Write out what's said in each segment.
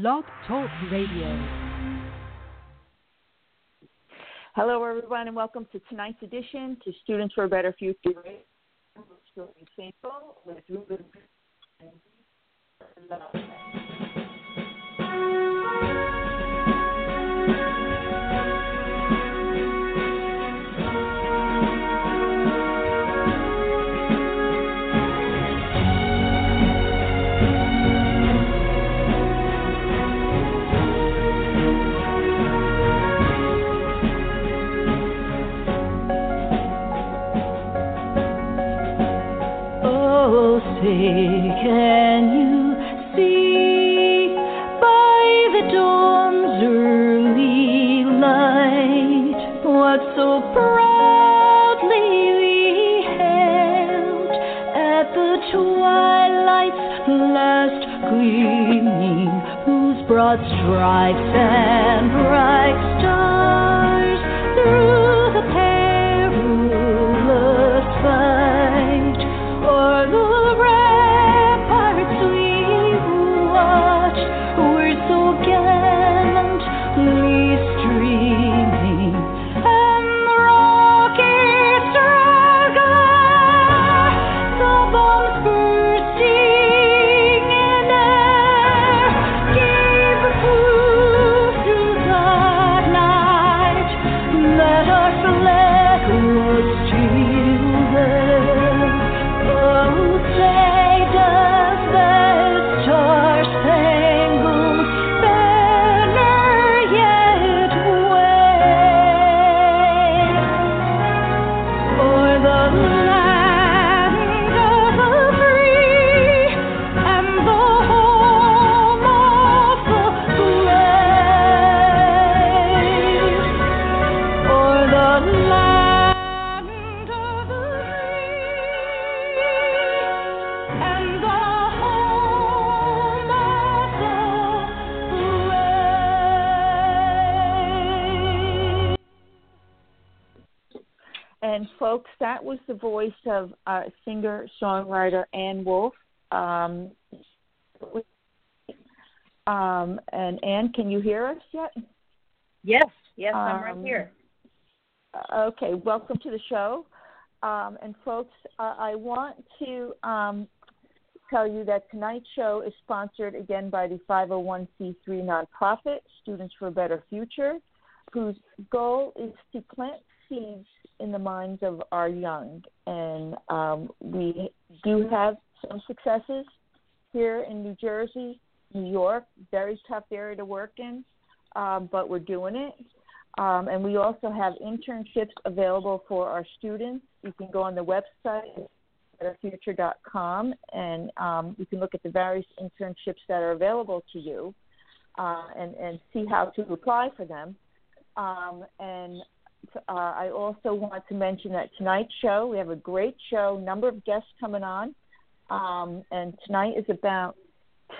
Blog Talk Radio. Hello, everyone, and welcome to tonight's edition to Students for a Better Future. Stripes and bright was the voice of uh, singer songwriter Ann Wolf. Um, um, and Ann, can you hear us yet? Yes, yes, I'm right Um, here. Uh, Okay, welcome to the show. Um, and folks, uh, I want to um, tell you that tonight's show is sponsored again by the 501c3 nonprofit Students for a Better Future, whose goal is to plant seeds in the minds of our young. And um, we do have some successes here in New Jersey, New York, very tough area to work in, um, but we're doing it. Um, and we also have internships available for our students. You can go on the website, betterfuture.com, and um, you can look at the various internships that are available to you uh, and, and see how to apply for them. Um, and uh, I also want to mention that tonight's show, we have a great show, number of guests coming on. Um, and tonight is about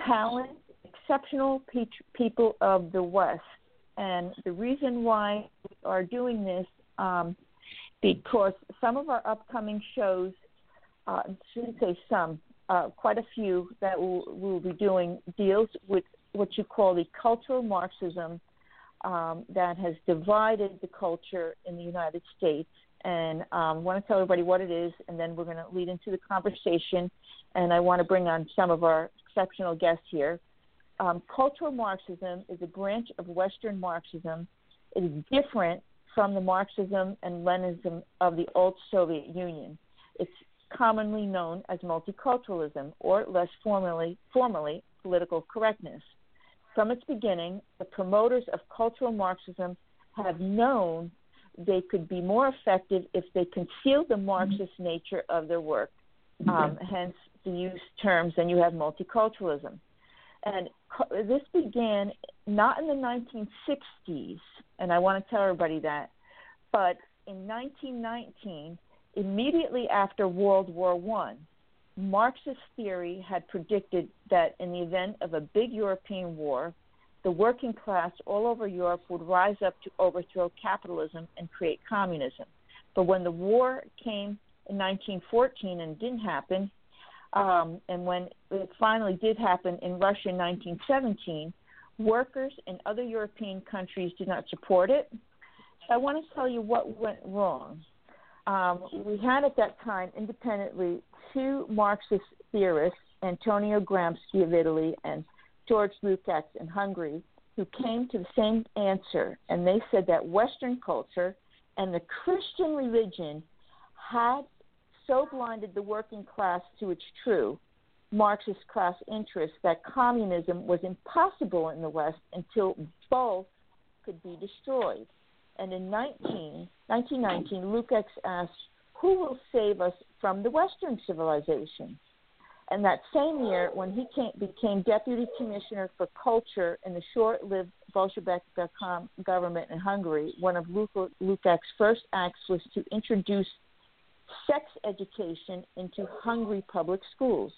talent, exceptional pe- people of the West. And the reason why we are doing this, um, because some of our upcoming shows, uh, I shouldn't say some, uh, quite a few that we'll, we'll be doing deals with what you call the cultural Marxism um, that has divided the culture in the United States. And um, want to tell everybody what it is, and then we're going to lead into the conversation. And I want to bring on some of our exceptional guests here. Um, cultural Marxism is a branch of Western Marxism. It is different from the Marxism and Leninism of the old Soviet Union. It's commonly known as multiculturalism, or less formally, formally political correctness. From its beginning, the promoters of cultural Marxism have known they could be more effective if they concealed the Marxist nature of their work. Um, hence, the use terms, and you have multiculturalism. And this began not in the 1960s, and I want to tell everybody that, but in 1919, immediately after World War One, Marxist theory had predicted that in the event of a big European war, the working class all over Europe would rise up to overthrow capitalism and create communism. But when the war came in 1914 and didn't happen, um, and when it finally did happen in Russia in 1917, Workers in other European countries did not support it. So I want to tell you what went wrong. Um, we had at that time independently two Marxist theorists, Antonio Gramsci of Italy and George Lukács in Hungary, who came to the same answer, and they said that Western culture and the Christian religion had so blinded the working class to its true Marxist class interests that communism was impossible in the West until both could be destroyed. And in 19, 1919, Lukács asked, Who will save us from the Western civilization? And that same year, when he came, became deputy commissioner for culture in the short lived Bolshevik government in Hungary, one of Lukács' first acts was to introduce sex education into Hungary public schools.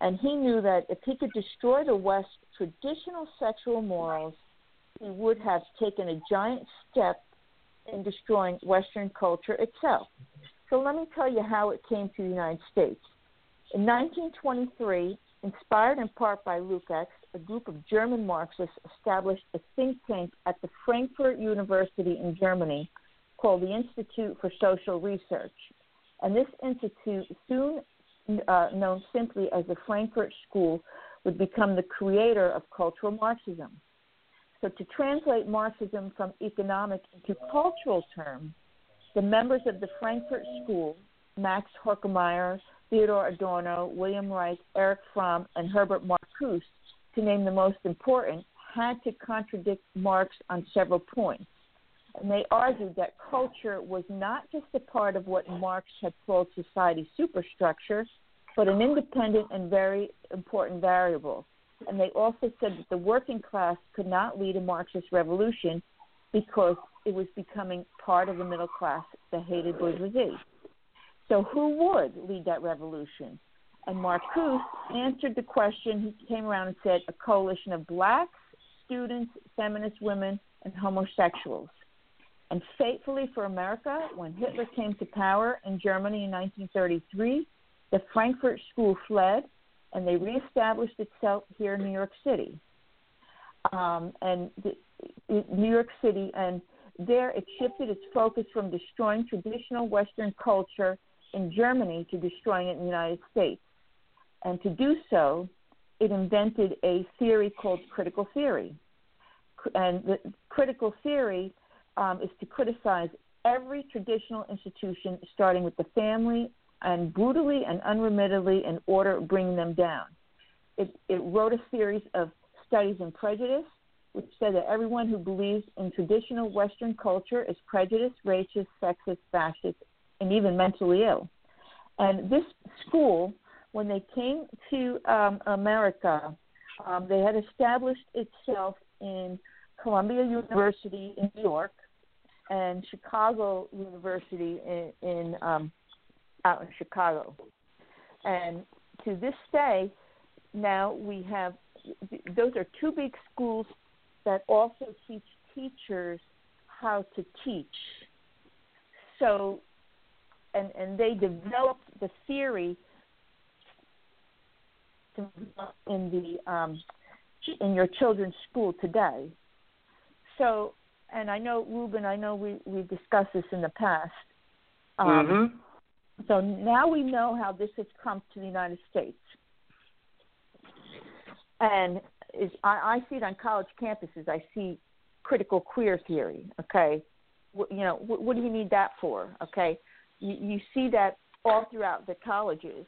And he knew that if he could destroy the West's traditional sexual morals, he would have taken a giant step in destroying Western culture itself. So let me tell you how it came to the United States. In 1923, inspired in part by Lukács, a group of German Marxists established a think tank at the Frankfurt University in Germany called the Institute for Social Research. And this institute, soon uh, known simply as the Frankfurt School, would become the creator of cultural Marxism. So, to translate Marxism from economic into cultural terms, the members of the Frankfurt School, Max Horkheimer, Theodor Adorno, William Reich, Erich Fromm, and Herbert Marcuse, to name the most important, had to contradict Marx on several points. And they argued that culture was not just a part of what Marx had called society's superstructure, but an independent and very important variable. And they also said that the working class could not lead a Marxist revolution because it was becoming part of the middle class, the hated bourgeoisie. So, who would lead that revolution? And Marcuse answered the question. He came around and said a coalition of blacks, students, feminist women, and homosexuals. And fatefully for America, when Hitler came to power in Germany in 1933, the Frankfurt School fled and they reestablished itself here in New York City. Um, and the, New York City, and there it shifted its focus from destroying traditional Western culture in Germany to destroying it in the United States. And to do so, it invented a theory called critical theory. And the critical theory um, is to criticize every traditional institution, starting with the family and brutally and unremittedly in order bring them down. It, it wrote a series of studies in prejudice, which said that everyone who believes in traditional Western culture is prejudiced, racist, sexist, fascist, and even mentally ill. And this school, when they came to um, America, um, they had established itself in Columbia University in New York and Chicago University in, in um, out in Chicago. And to this day, now we have those are two big schools that also teach teachers how to teach. So, and and they developed the theory in the um, in your children's school today. So, and I know Reuben, I know we we discussed this in the past. Um, mm-hmm. So now we know how this has come to the United States. And is, I, I see it on college campuses. I see critical queer theory. Okay, you know, what, what do you need that for? Okay, you, you see that all throughout the colleges,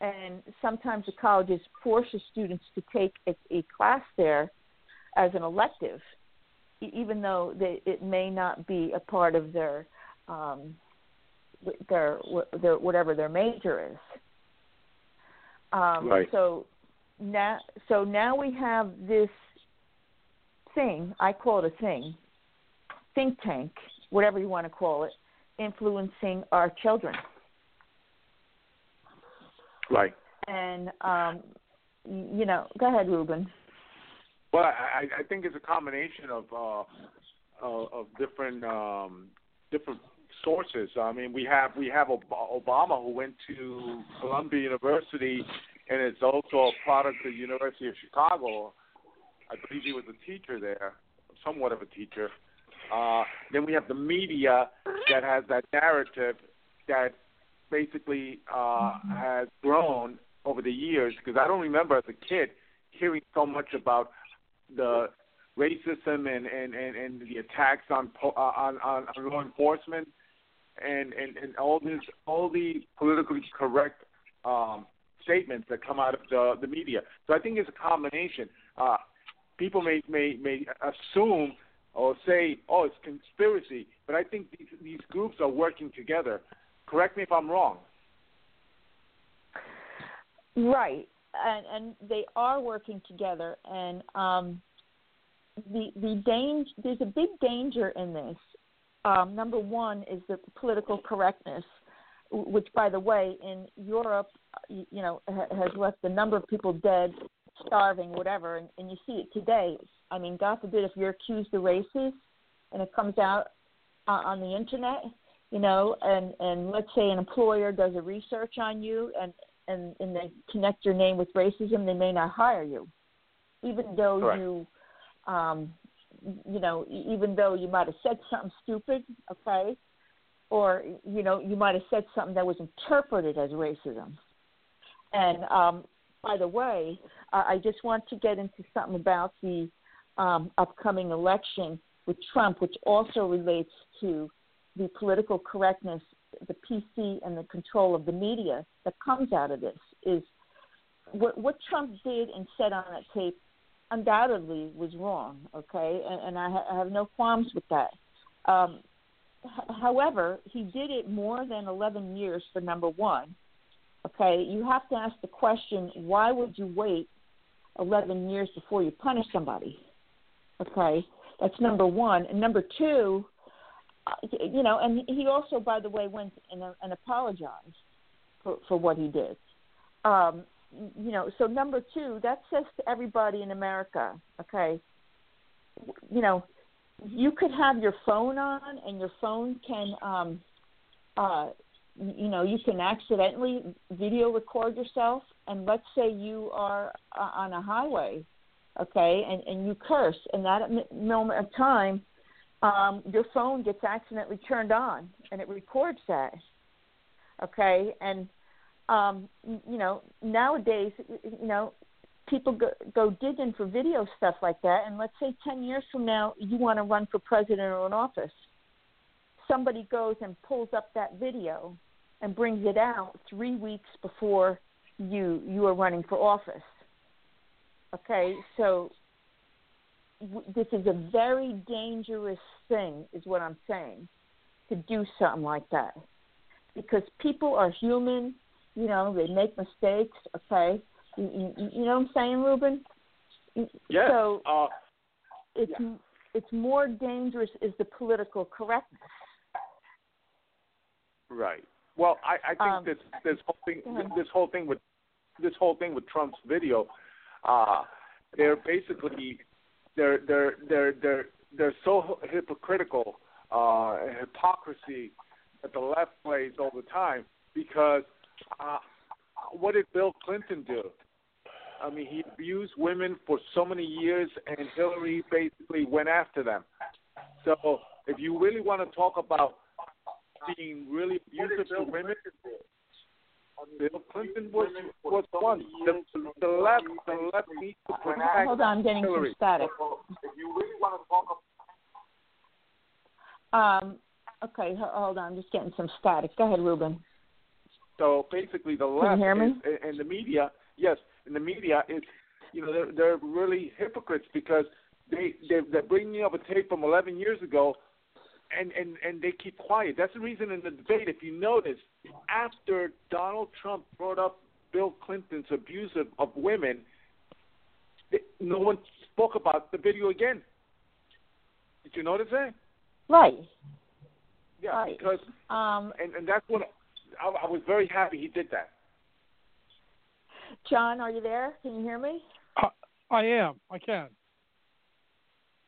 and sometimes the colleges force the students to take a, a class there as an elective, even though they, it may not be a part of their um, their their whatever their major is. Um, right. So now, so now we have this thing. I call it a thing, think tank, whatever you want to call it, influencing our children. Right. And um, you know, go ahead, Reuben. Well, I, I think it's a combination of uh, of different um, different sources. I mean, we have we have Obama who went to Columbia University, and it's also a product of the University of Chicago. I believe he was a teacher there, somewhat of a teacher. Uh, then we have the media that has that narrative that basically uh, has grown over the years. Because I don't remember as a kid hearing so much about the racism and and and, and the attacks on uh, on, on on law enforcement and and and all these all the politically correct um statements that come out of the the media. So I think it's a combination. Uh people may may may assume or say, "Oh, it's conspiracy," but I think these these groups are working together. Correct me if I'm wrong. Right, and and they are working together, and um, the the danger there's a big danger in this. Um, number one is the political correctness, which, by the way, in Europe, you know, has left a number of people dead, starving, whatever, and, and you see it today. I mean, God forbid if you're accused of racist and it comes out uh, on the internet, you know, and and let's say an employer does a research on you and and and they connect your name with racism, they may not hire you, even though Correct. you, um, you know, even though you might have said something stupid, okay, or you know, you might have said something that was interpreted as racism. And um, by the way, uh, I just want to get into something about the um, upcoming election with Trump, which also relates to the political correctness, the PC, and the control of the media that comes out of this. Is what, what Trump did and said on that tape undoubtedly was wrong, okay, and, and I, ha- I have no qualms with that. Um, h- however, he did it more than 11 years for number one. Okay, you have to ask the question: Why would you wait 11 years before you punish somebody? Okay, that's number one. And number two, uh, you know, and he also, by the way, went and, and apologized for for what he did. Um, you know, so number two, that says to everybody in America, okay, you know, you could have your phone on, and your phone can, um, uh, you know, you can accidentally video record yourself, and let's say you are uh, on a highway, okay, and and you curse, and that moment of time, um, your phone gets accidentally turned on, and it records that, okay, and um, you know, nowadays, you know, people go, go digging for video stuff like that, and let's say 10 years from now you want to run for president or an office. Somebody goes and pulls up that video and brings it out three weeks before you you are running for office. Okay, so w- this is a very dangerous thing, is what I'm saying, to do something like that, because people are human. You know, they make mistakes. Okay, you, you, you know what I'm saying, Reuben? Yes. So uh, it's it's more dangerous is the political correctness. Right. Well, I, I think Um, this this whole thing this whole thing with this whole thing with Trump's video, uh, they're basically they're they're they're they're they're so hypocritical, uh, hypocrisy that the left plays all the time because uh, what did Bill Clinton do? I mean, he abused women for so many years, and Hillary basically went after them. So, if you really want to talk about being really abusive to women, Bill Clinton was was one. The, the left, the left needs to protect Hold on, I'm getting some static. If you really want to talk Um, okay, hold on, I'm just getting some static. Go ahead, Reuben. So basically, the left is, and the media, yes, and the media is, you know, they're they're really hypocrites because they they they're bringing up a tape from 11 years ago, and and and they keep quiet. That's the reason in the debate, if you notice, after Donald Trump brought up Bill Clinton's abuse of, of women, they, no one spoke about the video again. Did you notice that? Right. Yeah, Right. because Um, and and that's what I, I was very happy he did that. John, are you there? Can you hear me? I, I am. I can.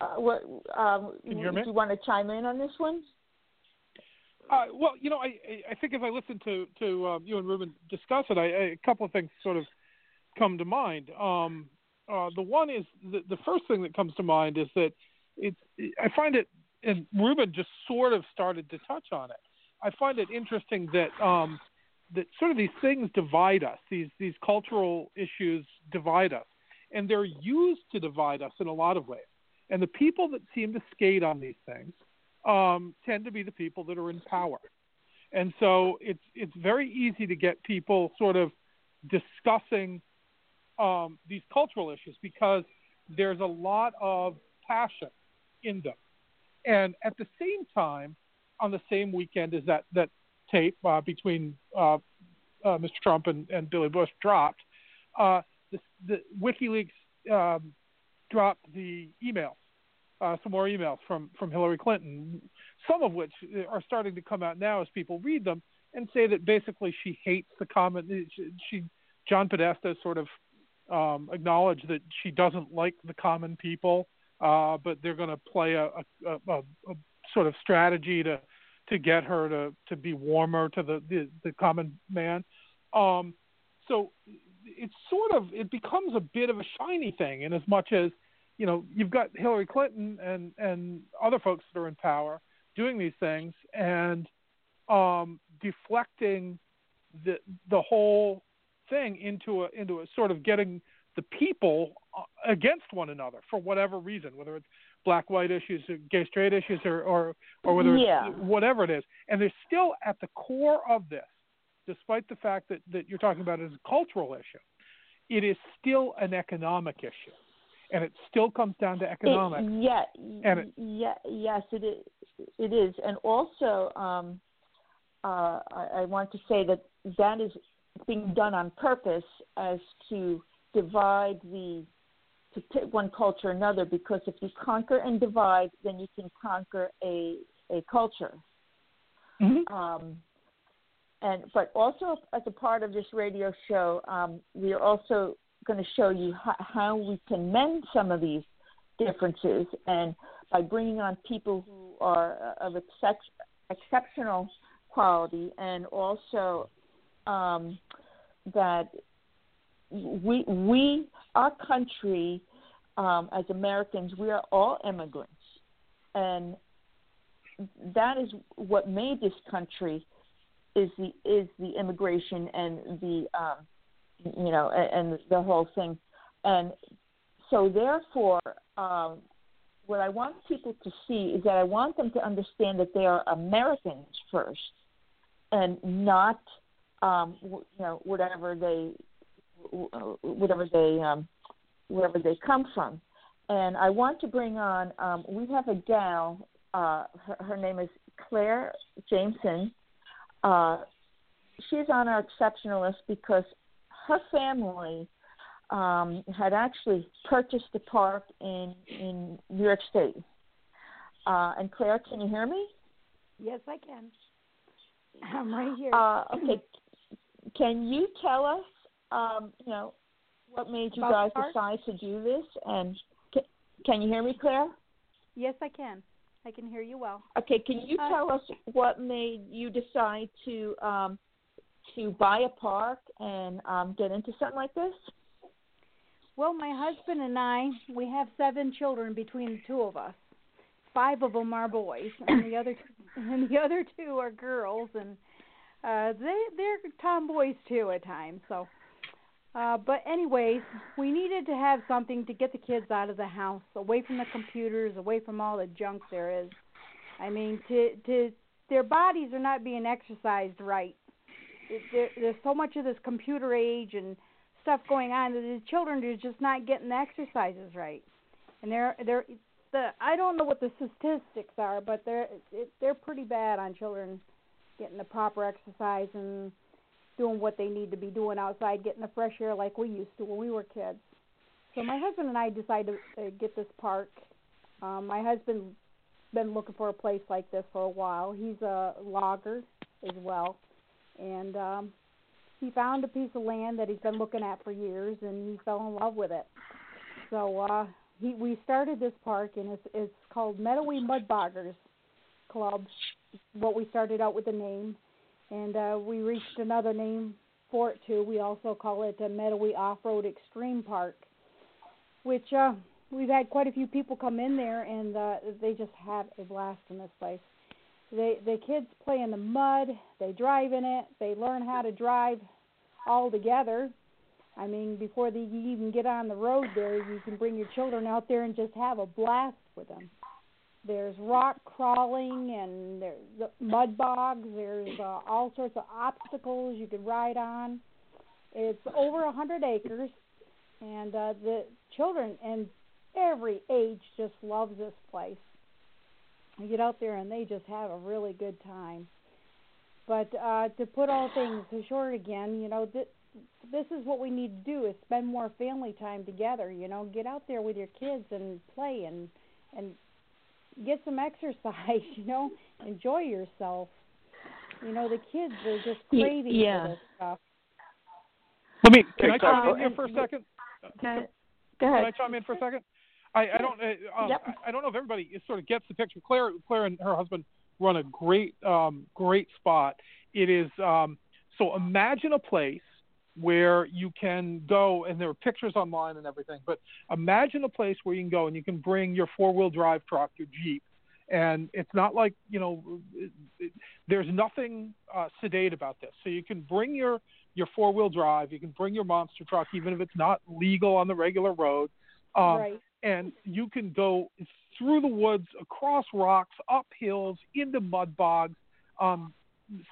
Uh, what? Um, Can you hear me? Do you want to chime in on this one? Uh, well, you know, I I think as I listened to to um, you and Reuben discuss it, I, I, a couple of things sort of come to mind. Um, Uh, the one is the, the first thing that comes to mind is that it's I find it, and Reuben just sort of started to touch on it. I find it interesting that um, that sort of these things divide us. These these cultural issues divide us, and they're used to divide us in a lot of ways. And the people that seem to skate on these things um, tend to be the people that are in power. And so it's it's very easy to get people sort of discussing um, these cultural issues because there's a lot of passion in them. And at the same time, on the same weekend as that that tape uh, between uh, uh, Mr. Trump and, and Billy Bush dropped, uh, the, the WikiLeaks um, dropped the emails, uh, some more emails from from Hillary Clinton, some of which are starting to come out now as people read them and say that basically she hates the comment. She, she John Podesta sort of um, acknowledged that she doesn't like the common people, uh, but they're going to play a, a, a, a sort of strategy to to get her to to be warmer to the the, the common man. Um, so it's sort of it becomes a bit of a shiny thing in as much as you know you've got Hillary Clinton and and other folks that are in power doing these things and um, deflecting the the whole thing into a into a sort of getting the people uh, against one another for whatever reason, whether it's black white issues, or gay straight issues, or or, or whether Yeah. it's whatever it is. And they're still at the core of this, despite the fact that that you're talking about it as a cultural issue. It is still an economic issue, and it still comes down to economics. It, yeah, And it- yeah, yes, it is. It is, and also, um, uh, I, I want to say that that is being done on purpose as to divide the to pit one culture another. Because if you conquer and divide, then you can conquer a a culture. Mhm. Um, and but also as a part of this radio show, um, we are also going to show you how, how we can mend some of these differences, and by bringing on people who are of excep- exceptional quality, and also um, that we we our country um, as Americans we are all immigrants, and that is what made this country is the is the immigration and the um, you know and, the whole thing, and so therefore. Um, what I want people to see is that I want them to understand that they are Americans first, and not um, you know whatever they whatever they um, wherever they come from. And I want to bring on. Um, we have a gal. Uh, her, her name is Claire Jameson. Uh, she's on our exceptional list because her family um, had actually purchased a park in in New York State. Uh, and Claire, can you hear me? Yes, I can. I'm right here. Uh, okay. Can you tell us, um, you know, what made you guys park? decide to do this? And can, can you hear me, Claire? yes, I can. I can hear you well. Okay. Can you Uh, tell us what made you decide to um, to buy a park and um, get into something like this? Well, my husband and I, we have seven children between the two of us. Five of them are boys, and the other and the other two are girls, and uh, they they're tomboys too at times. So, uh, but anyways, we needed to have something to get the kids out of the house, away from the computers, away from all the junk there is. I mean, to to their bodies are not being exercised right. It, there, there's so much of this computer age and stuff going on that the children are just not getting the exercises right. And they're they're the I don't know what the statistics are, but they're it, they're pretty bad on children getting the proper exercise and doing what they need to be doing outside, getting the fresh air like we used to when we were kids. So my husband and I decided to get this park. Um, my husband's been looking for a place like this for a while. He's a logger as well, and um, he found a piece of land that he's been looking at for years, and he fell in love with it. So uh, he we started this park, and it's it's called Meadowy Mudboggers Club. What we started out with the name, and uh, we reached another name for it too. We also call it a Meadowy Off Road Extreme Park. which uh, we've had quite a few people come in there, and uh, they just have a blast in this place. They the kids play in the mud, they drive in it, they learn how to drive all together. I mean, before they even get on the road there, you can bring your children out there and just have a blast with them. There's rock crawling and there's mud bogs. There's uh, all sorts of obstacles you could ride on. It's over a hundred acres, and uh, the children and every age just loves this place. You get out there and they just have a really good time. But uh, to put all things to short again, you know, th- this is what we need to do: is spend more family time together. You know, get out there with your kids and play and and get some exercise. You know, enjoy yourself. You know, the kids are just Y- craving yeah. for this stuff. Let me. Can I chime uh, in here for a second? Go ahead. Can. I chime in for a second? I, I don't. Uh, um, Yep. I, I don't know if everybody sort of gets the picture. Claire, Claire, and her husband run a great, um, great spot. It is. Um, so imagine a place where you can go, and there are pictures online and everything. But imagine a place where you can go and you can bring your four-wheel drive truck, your Jeep, and it's not like you know. It, it, there's nothing uh, sedate about this. So you can bring your your four-wheel drive. You can bring your monster truck, even if it's not legal on the regular road. Um, right. and you can go through the woods, across rocks, up hills, into mud bogs. Um,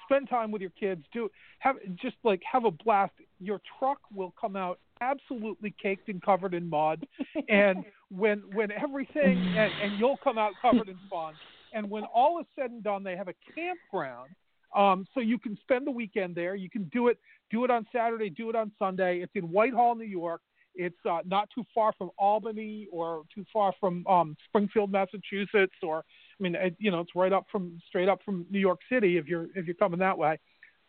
spend time with your kids. Do have just like have a blast. Your truck will come out absolutely caked and covered in mud, and when when everything and, and you'll come out covered in fun. And when all is said and done, they have a campground, um, so you can spend the weekend there. You can do it do it on Saturday, do it on Sunday. It's in Whitehall, New York. It's uh, not too far from Albany or too far from um, Springfield, Massachusetts, or I mean, it, you know, it's right up from straight up from New York City if you're if you're coming that way.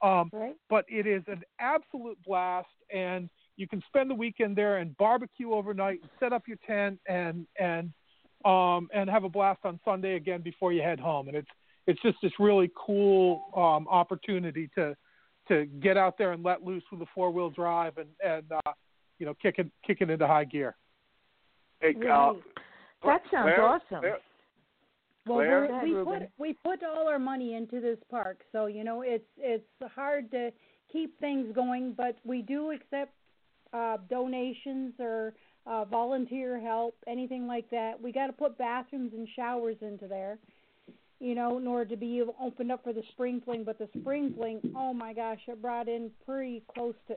Um, Right. but it is an absolute blast, and you can spend the weekend there and barbecue overnight, and set up your tent, and and um, and have a blast on Sunday again before you head home. And it's it's just this really cool um, opportunity to to get out there and let loose with a four wheel drive and and uh, you know kick it kick it into high gear. Hey, uh, Right. That sounds Claire, awesome. Claire, Well, Claire? ahead, we Reuben. put we put all our money into this park, so you know it's it's hard to keep things going, but we do accept uh, donations or uh, volunteer help, anything like that. We got to put bathrooms and showers into there, you know, in order to be opened up for the spring fling. But the spring fling, oh my gosh, it brought in pretty close to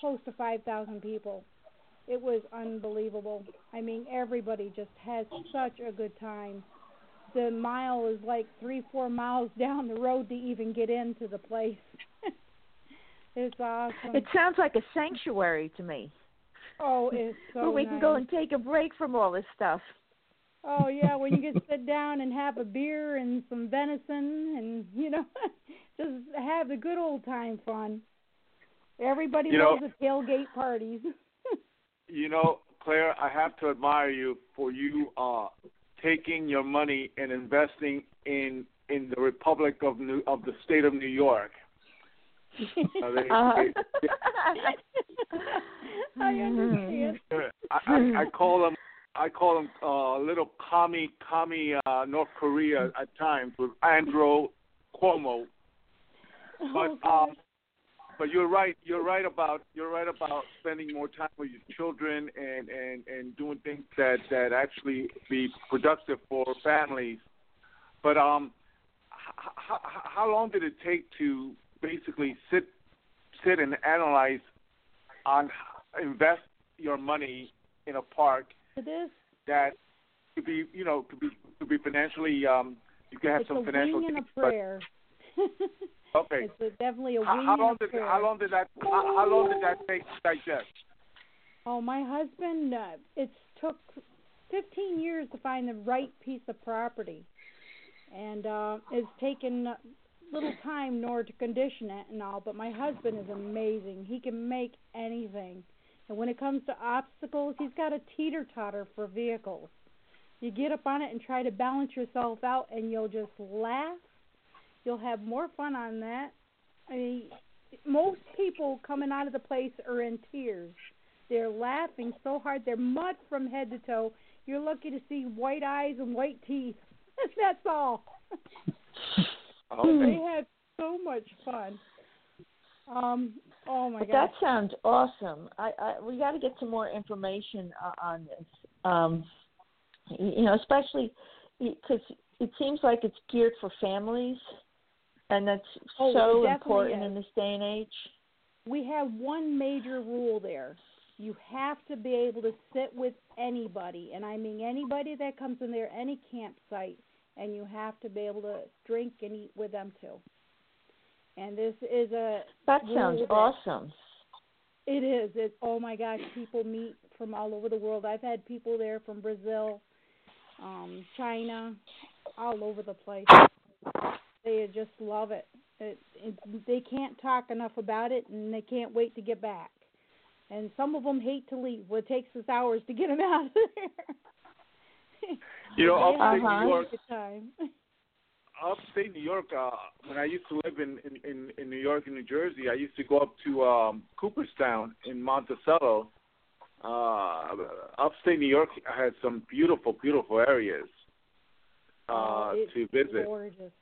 close to five thousand people. It was unbelievable. I mean, everybody just had such a good time the mile is like three, four miles down the road to even get into the place. it's awesome. It sounds like a sanctuary to me, oh, it's so where we nice. can go and take a break from all this stuff. Oh yeah, when you can sit down and have a beer and some venison and you know just have the good old time fun. Everybody You know- loves the tailgate parties. you know, Claire, I have to admire you for you uh, taking your money and investing in in the Republic of New of the state of New York. Uh, they- Uh-huh. they- I understand. I, I, I call them I call them uh, little commie commie uh, North Korea at times with Andrew Cuomo. Oh, But gosh. um, but you're right. You're right about you're right about spending more time with your children and and and doing things that that actually be productive for families. But um, how, how long did it take to basically sit sit and analyze on invest your money in a park that could be you know could be could be financially um you can have it's some a financial wing and a prayer. okay It's definitely a how, how long did how long did that how, how long did that take to digest? Oh, my husband, uh, it took 15 years to find the right piece of property. And uh it's taken little time order to condition it and all, but my husband is amazing. He can make anything. And when it comes to obstacles, he's got a teeter-totter for vehicles. You get up on it and try to balance yourself out and you'll just laugh. You'll have more fun on that. I mean, most people coming out of the place are in tears They're laughing so hard. They're mud from head to toe. You're lucky to see white eyes and white teeth. That's all. Okay. they had so much fun. Um. Oh my god. that sounds awesome. I, I we got to get some more information uh, on this. Um, you know, especially because it seems like it's geared for families, and that's Oh, so important is. in this day and age. we have one major rule there. You have to be able to sit with anybody, and I mean anybody that comes in there, any campsite, and you have to be able to drink and eat with them too. And this is a That sounds that- awesome. It is. It oh my gosh, people meet from all over the world. I've had people there from Brazil, um, China, all over the place. They just love it. It, it. They can't talk enough about it, and they can't wait to get back. And some of them hate to leave. Well, it takes us hours to get them out of there. You know, upstate Uh-huh. New York, time. upstate New York. Uh, when I used to live in, in in in New York and New Jersey, I used to go up to um, Cooperstown in Monticello. Uh, upstate New York has some beautiful, beautiful areas uh, Oh, it's to visit. Gorgeous.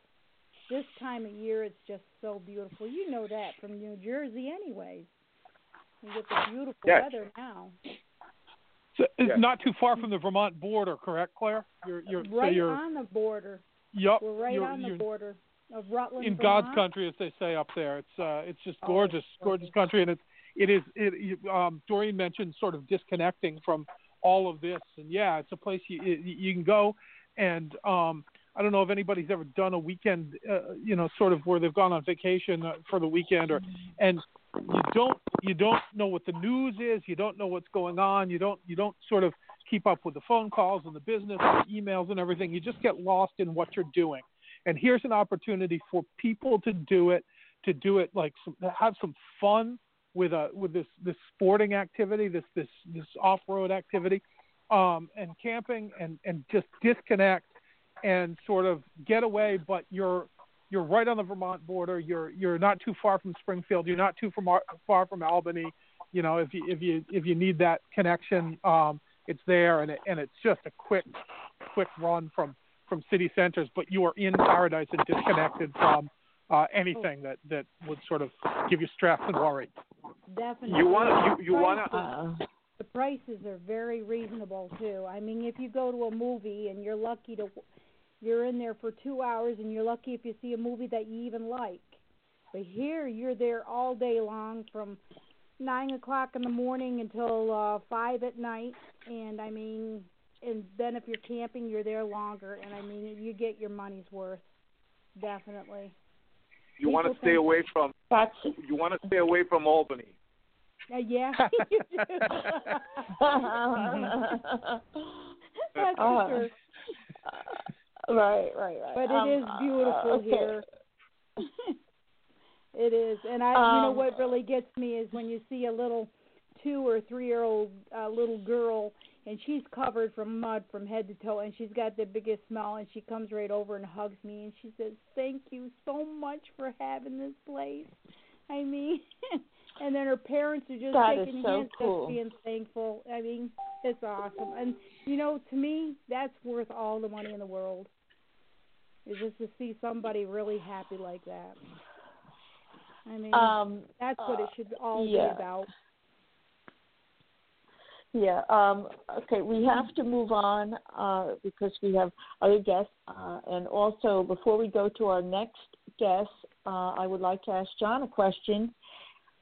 This time of year, it's just so beautiful. You know that from New Jersey, anyways. You get the beautiful Yes. weather now. So it's Yes. not too far from the Vermont border, correct, Claire? You're you're so right you're on the border. yep. We're right you're, on the border of Rutland. in God's country, as they say up there. It's uh, it's just Oh, gorgeous, it's gorgeous gorgeous. country, and it's it is it. you- Um, Doreen mentioned sort of disconnecting from all of this, and yeah, it's a place you you you can go, and um, I don't know if anybody's ever done a weekend, uh, you know, sort of where they've gone on vacation uh, for the weekend, or and you don't you don't know what the news is, you don't know what's going on, you don't you don't sort of keep up with the phone calls and the business and the emails and everything. You just get lost in what you're doing. And here's an opportunity for people to do it, to do it like some, have some fun with a with this this sporting activity, this this this off road activity, um, and camping, and and just disconnect and sort of get away. But you're you're right on the Vermont border. You're you're not too far from Springfield. You're not too from, far from Albany. You know, if you if you if you need that connection, um, it's there, and it, and it's just a quick quick run from from city centers. But you are in paradise and disconnected from uh, anything that that would sort of give you stress and worry. Definitely. You want you you want to Uh, The prices are very reasonable too. I mean, if you go to a movie and you're lucky to, you're in there for two hours and you're lucky if you see a movie that you even like. But here, you're there all day long from nine o'clock in the morning until uh five at night. And I mean, and then if you're camping, you're there longer. And I mean, you get your money's worth. Definitely. you want to stay away from that's you want to stay away from Albany. Uh, yeah. you do. That's for Uh, sure. Right, right, right. But it Um, is beautiful uh, okay. here. it is, and I, you know, Um, what really gets me is when you see a little two or three year old uh, little girl, and she's covered from mud from head to toe, and she's got the biggest smile, and she comes right over and hugs me, and she says, "Thank you so much for having this place." I mean, and then her parents are just That taking so hints, cool. just being thankful. I mean, it's awesome, and you know, to me, that's worth all the money in the world. Is just to see somebody really happy like that. I mean, um, that's what it should all yeah. be about. Yeah. Um, okay, we have to move on uh, because we have other guests. Uh, and also, before we go to our next guest, uh, I would like to ask John a question,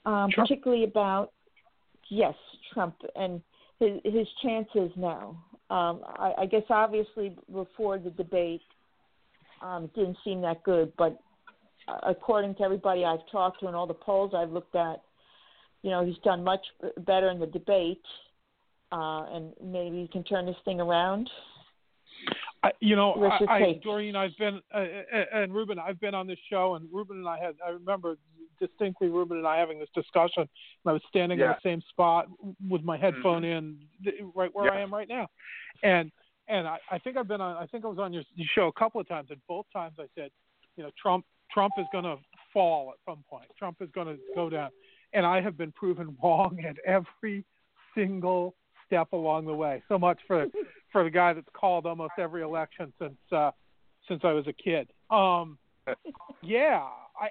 um, particularly about yes, Trump and his his chances now. Um, I, I guess obviously before the debate, um, it didn't seem that good, but uh, according to everybody I've talked to and all the polls I've looked at, you know, he's done much better in the debate uh, and maybe he can turn this thing around. I, you know, What's your I, I, Doreen, I've been uh, uh, and Reuben, I've been on this show, and Reuben and I had. I remember distinctly Reuben and I having this discussion. And I was standing in the same spot with my headphone in, right where I am right now, and and I, I think I've been on. I think I was on your show a couple of times, and both times I said, you know, Trump Trump is going to fall at some point. Trump is going to go down, and I have been proven wrong at every single step along the way. So much for for the guy that's called almost every election since uh, since I was a kid. Um, yeah, I,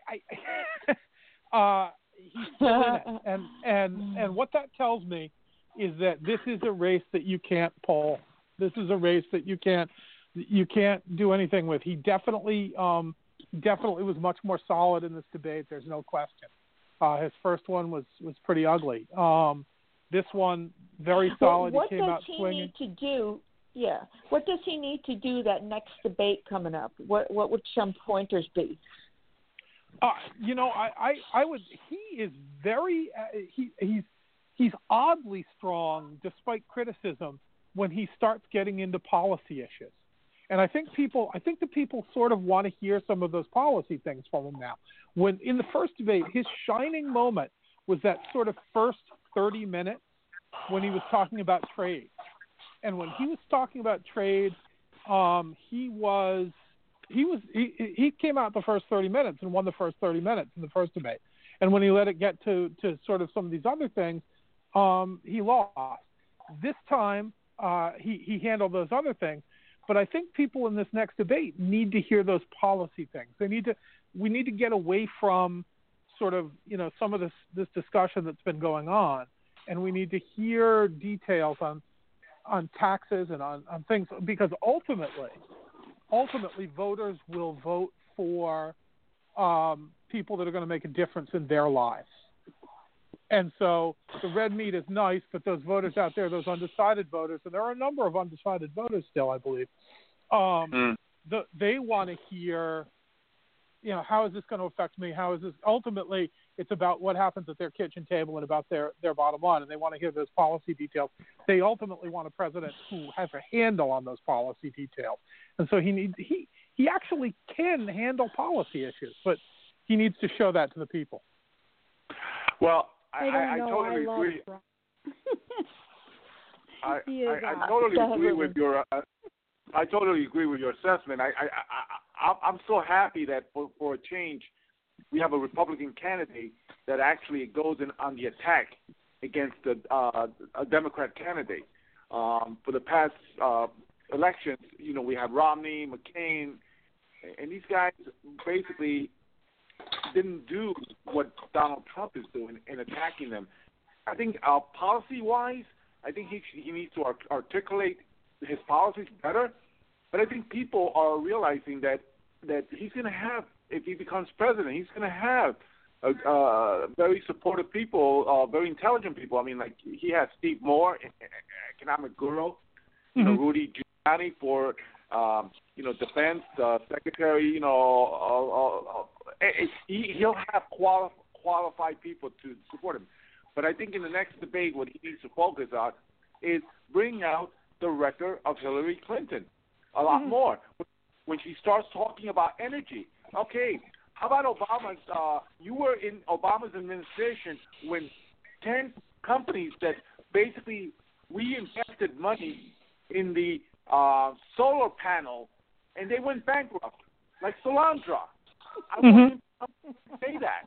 I uh, he's still in it, and and and what that tells me is that this is a race that you can't pull. This is a race that you can't you can't do anything with. He definitely um, definitely was much more solid in this debate. There's no question. Uh, his first one was was pretty ugly. Um, this one very solid. What he came does out he swinging. need to do? Yeah. What does he need to do that next debate coming up? What What would some pointers be? Uh, you know, I, I, I would. He is very. Uh, he, he's he's oddly strong despite criticism when he starts getting into policy issues. And I think people, I think the people sort of want to hear some of those policy things from him now. When in the first debate, his shining moment was that sort of first 30 minutes when he was talking about trade. And when he was talking about trade, um, he was he was he he came out the first 30 minutes and won the first 30 minutes in the first debate. And when he let it get to to sort of some of these other things, um, he lost. This time, uh, he he handled those other things. But I think people in this next debate need to hear those policy things. They need to we need to get away from sort of you know some of this this discussion that's been going on, and we need to hear details on on taxes and on, on things because ultimately ultimately voters will vote for um, people that are going to make a difference in their lives. And so the red meat is nice, but those voters out there, those undecided voters, and there are a number of undecided voters still, I believe, um, Mm. the, they want to hear, you know, how is this going to affect me? How is this? Ultimately, it's about what happens at their kitchen table and about their, their bottom line, and they want to hear those policy details. They ultimately want a president who has a handle on those policy details, and so he needs he he actually can handle policy issues, but he needs to show that to the people. Well, I, I I, totally I agree. I, I, I totally agree with your. Uh, I totally agree with your assessment. I, I, I, I, I'm so happy that for, for a change, we have a Republican candidate that actually goes in on the attack against a, uh, a Democrat candidate. Um, for the past uh, elections, you know, we had Romney, McCain, and these guys basically didn't do what Donald Trump is doing in attacking them. I think uh, policy-wise, I think he he needs to art- articulate his policies better. But I think people are realizing that that he's going to have, if he becomes president, he's going to have uh, uh, very supportive people, uh, very intelligent people. I mean, like he has Steve Moore, economic guru, you know, Rudy Giuliani for um, you know defense uh, secretary. You know, he, he'll have quali- qualified people to support him. But I think in the next debate, what he needs to focus on is bring out the record of Hillary Clinton a lot more. When she starts talking about energy, okay, how about Obama's? Uh, you were in Obama's administration when ten companies that basically reinvested money in the uh, solar panel, and they went bankrupt, like Solyndra. I Mhm. want say that.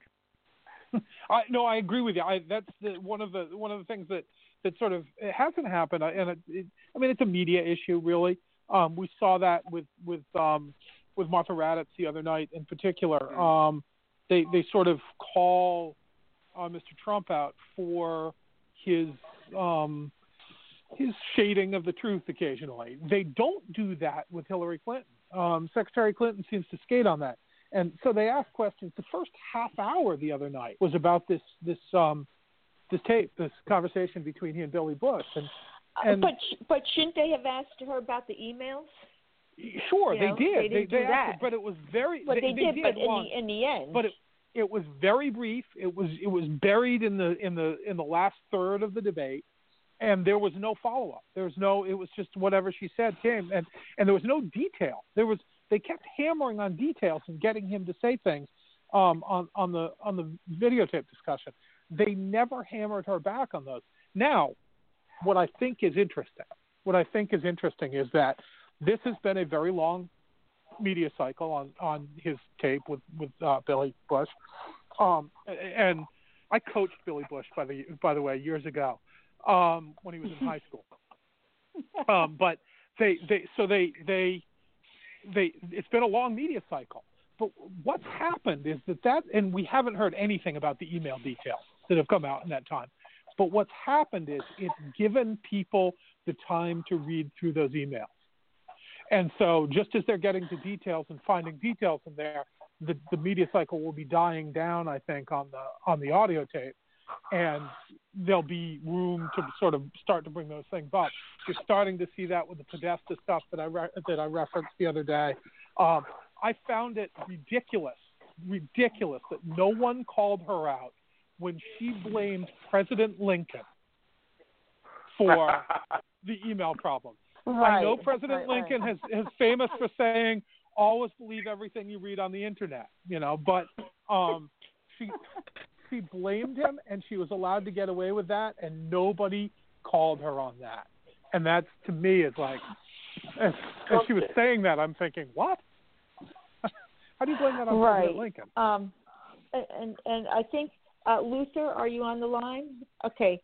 I no, I agree with you. I that's the, one of the one of the things that that sort of it hasn't happened, and it, it, I mean it's a media issue really. Um, we saw that with with um, with Martha Raddatz the other night in particular. Um, they they sort of call uh, Mr. Trump out for his um, his shading of the truth occasionally. They don't do that with Hillary Clinton. Um, Secretary Clinton seems to skate on that. And so they asked questions. The first half hour the other night was about this this um, this tape, this conversation between he and Billy Bush. And And- but but shouldn't they have asked her about the emails? sure, You they know, did. they didn't do asked that. but it was very. But they, did, but in the in the end, but it, it was very brief. It was it was buried in the in the in the last third of the debate, and there was no follow up. There was no. It was just whatever she said came, and and there was no detail. There was they kept hammering on details and getting him to say things um, on on the on the videotape discussion. They never hammered her back on those. Now, what I think is interesting, what I think is interesting is that this has been a very long media cycle on on his tape with with uh, Billy Bush, um, and I coached Billy Bush by the by the way years ago, um, when he was in high school. Um, but they they so they they they it's been a long media cycle. But what's happened is that that and we haven't heard anything about the email details that have come out in that time. But what's happened is it's given people the time to read through those emails. And so just as they're getting to details and finding details in there, the, the media cycle will be dying down, I think, on the on the audio tape. And there'll be room to sort of start to bring those things up. You're starting to see that with the Podesta stuff that I re- that I referenced the other day. Um, I found it ridiculous, ridiculous that no one called her out when she blamed President Lincoln for the email problem. Right. I know President right, right. Lincoln has is famous for saying always believe everything you read on the internet, you know, but um she she blamed him and she was allowed to get away with that and nobody called her on that. And that's to me is like as, as she was saying that I'm thinking, What? How do you blame that on Right. President Lincoln? Um, and and, I think uh, Luther, are you on the line? Okay,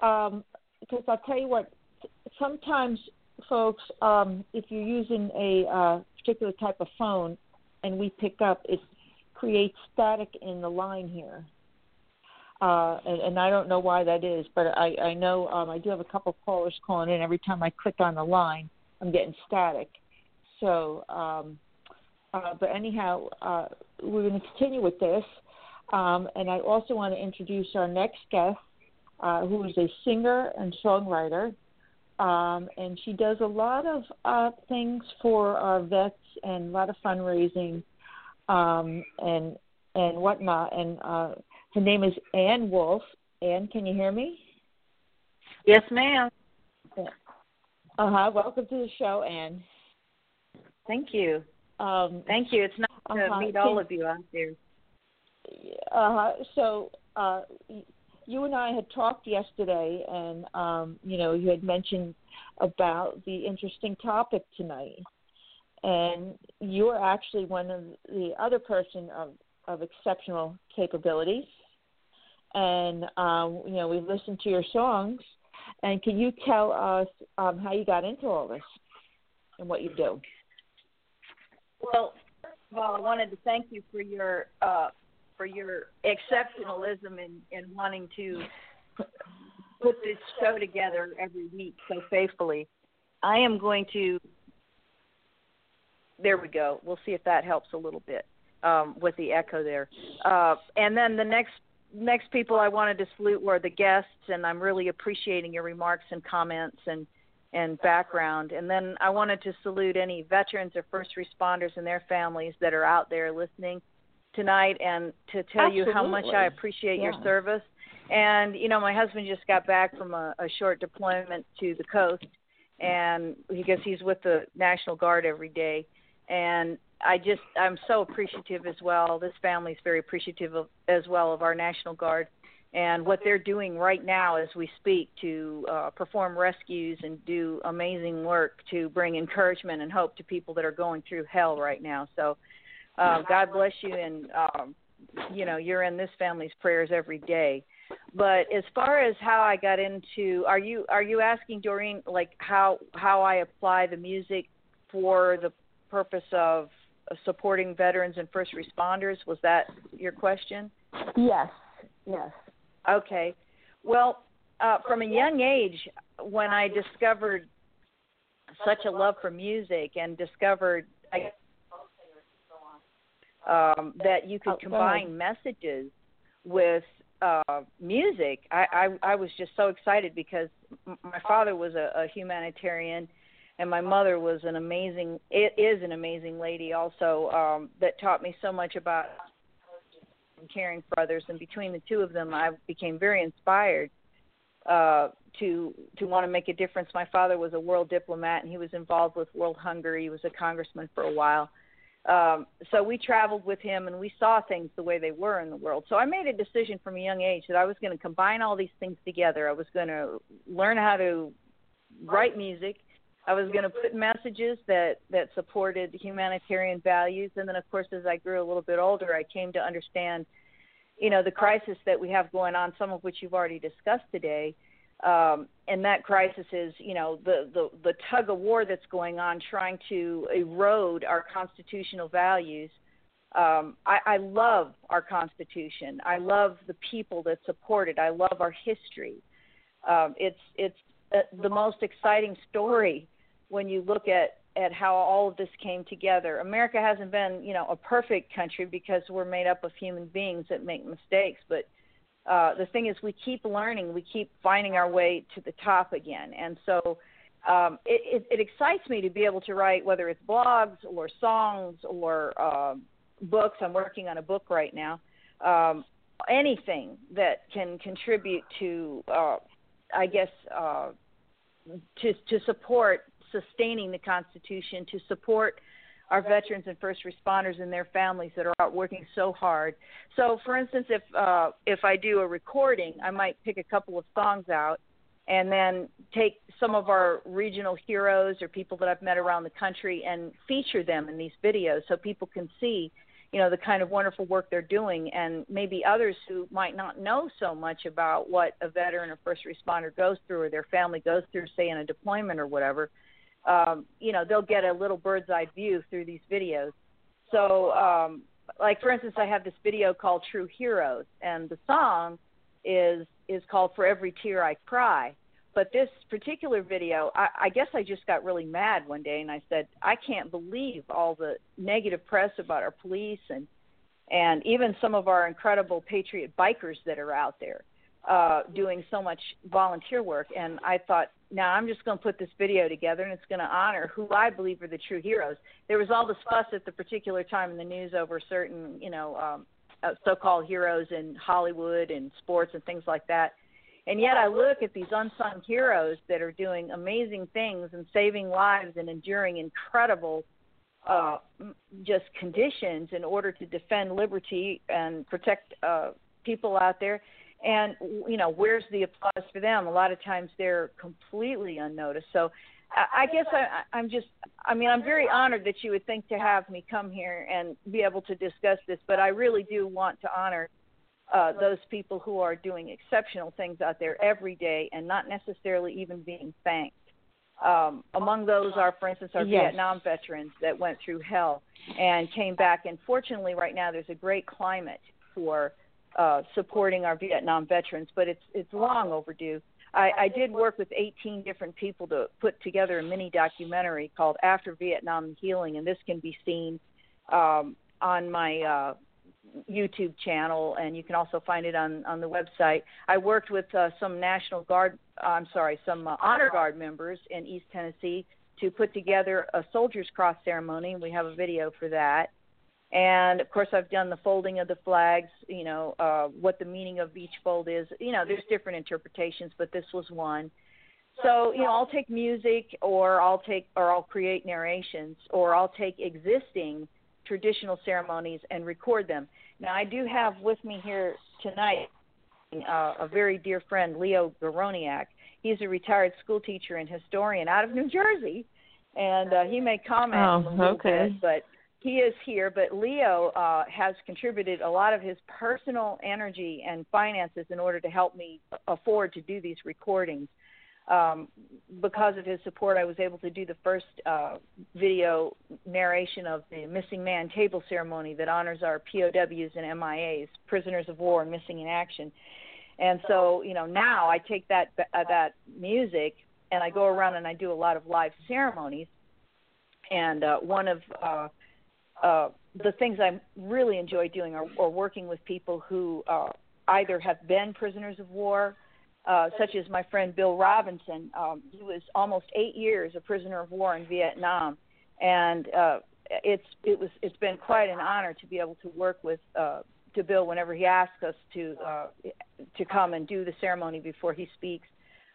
um, because I'll tell you what. Sometimes, folks, um, if you're using a uh, particular type of phone, and we pick up, it creates static in the line here. Uh, and, and I don't know why that is, but I, I know um, I do have a couple callers calling in. Every time I click on the line, I'm getting static. So, um, uh, but anyhow, uh, we're going to continue with this. Um, and I also want to introduce our next guest, uh, who is a singer and songwriter. Um, and she does a lot of uh, things for our vets and a lot of fundraising um, and and whatnot. And uh, her name is Ann Wolf. Ann, can you hear me? Yes, ma'am. Uh huh. Welcome to the show, Ann. Thank you. Um, Thank you. It's nice to Uh-huh. meet all of you out there. Uh, huh. so uh, you and I had talked yesterday, and um, you know you had mentioned about the interesting topic tonight, and you're actually one of the other person of of exceptional capabilities, and um, you know we've listened to your songs, and can you tell us um, how you got into all this and what you do? Well, first of all, I wanted to thank you for your uh, for your exceptionalism in, in wanting to put this show together every week so faithfully. I am going to. There we go. We'll see if that helps a little bit um, with the echo there. Uh, and then the next next people I wanted to salute were the guests, and I'm really appreciating your remarks and comments and and background. And then I wanted to salute any veterans or first responders and their families that are out there listening tonight and to tell you how much I Absolutely. appreciate your service. And you know, my husband just got back from a, a short deployment to the coast, and because he's with the National Guard every day, and I just I'm so appreciative as well. This family's very appreciative of, as well of our National Guard and what they're doing right now as we speak to uh, perform rescues and do amazing work to bring encouragement and hope to people that are going through hell right now. So, uh, God bless you, and um, you know you're in this family's prayers every day. But as far as how I got into, are you are you asking Doreen like how how I apply the music for the purpose of supporting veterans and first responders? Was that your question? Yes, yes. Okay. Well, uh, from a young age, when I discovered such a love for music and discovered I, um, that you Oh, could combine messages with uh, music, I, I, I was just so excited because my father was a, a humanitarian and my mother was an amazing it is an amazing lady also um that taught me so much about caring for others and between the two of them I became very inspired uh to to want to make a difference. My father was a world diplomat and he was involved with World Hunger. He was a congressman for a while. Um so we traveled with him and we saw things the way they were in the world. So I made a decision from a young age that I was going to combine all these things together. I was going to learn how to write music. I was going to put messages that that supported humanitarian values, and then of course, as I grew a little bit older, I came to understand, you know, the crisis that we have going on, some of which you've already discussed today, um, and that crisis is, you know, the, the the tug of war that's going on, trying to erode our constitutional values. Um, I, I love our Constitution. I love the people that support it. I love our history. Um, it's it's uh, the most exciting story when you look at at how all of this came together. America hasn't been, you know, a perfect country because we're made up of human beings that make mistakes, but uh, the thing is, we keep learning, we keep finding our way to the top again, and so um, it, it, it excites me to be able to write, whether it's blogs or songs or uh, books. I'm working on a book right now. Um, anything that can contribute to, uh, I guess, uh, to to support sustaining the Constitution, to support our veterans and first responders and their families that are out working so hard. So, for instance, if uh, if I do a recording, I might pick a couple of songs out and then take some of our regional heroes or people that I've met around the country and feature them in these videos so people can see, you know, the kind of wonderful work they're doing and maybe others who might not know so much about what a veteran or first responder goes through or their family goes through, say in a deployment or whatever um, you know they'll get a little bird's eye view through these videos. So, um, like for instance, I have this video called True Heroes, and the song is is called For Every Tear I Cry. But this particular video, I, I guess I just got really mad one day, and I said, I can't believe all the negative press about our police and and even some of our incredible patriot bikers that are out there uh, doing so much volunteer work. And I thought, now I'm just going to put this video together and it's going to honor who I believe are the true heroes. There was all this fuss at the particular time in the news over certain, you know, um, uh, so-called heroes in Hollywood and sports and things like that. And yet I look at these unsung heroes that are doing amazing things and saving lives and enduring incredible uh, just conditions in order to defend liberty and protect uh, people out there and you know where's the applause for them a lot of times they're completely unnoticed so i, guess I, i'm just i mean i'm very honored that you would think to have me come here and be able to discuss this but i really do want to honor uh, those people who are doing exceptional things out there every day and not necessarily even being thanked um, among those are, for instance, our yes. Vietnam veterans that went through hell and came back. And fortunately, right now, there's a great climate for uh, supporting our Vietnam veterans, but it's it's long overdue. I, I did work with 18 different people to put together a mini documentary called After Vietnam Healing, and this can be seen um, on my uh, YouTube channel, and you can also find it on on the website. I worked with uh, some National Guard, I'm sorry, some uh, Honor Guard members in East Tennessee to put together a Soldier's Cross ceremony. and We have a video for that and of course i've done the folding of the flags you know uh what the meaning of each fold is. You know there's different interpretations but this was one. So you know i'll take music or i'll take or i'll create narrations or i'll take existing traditional ceremonies and record them. Now i do have with me here tonight uh, a very dear friend leo garoniak he's a retired school teacher and historian out of new jersey. And uh, he may comment oh, a little okay. bit but he is here, but Leo uh, has contributed a lot of his personal energy and finances in order to help me afford to do these recordings. Um, because of his support, I was able to do the first uh, video narration of the Missing Man Table Ceremony that honors our POWs and MIAs, prisoners of war and missing in action. And so, you know, now I take that uh, that music and I go around and I do a lot of live ceremonies. And uh, one of uh, uh, the things I really enjoy doing are, are working with people who uh, either have been prisoners of war, uh, such as my friend Bill Robinson. Um, he was almost eight years a prisoner of war in Vietnam, and uh, it's it was it's been quite an honor to be able to work with uh, to Bill whenever he asks us to uh, to come and do the ceremony before he speaks.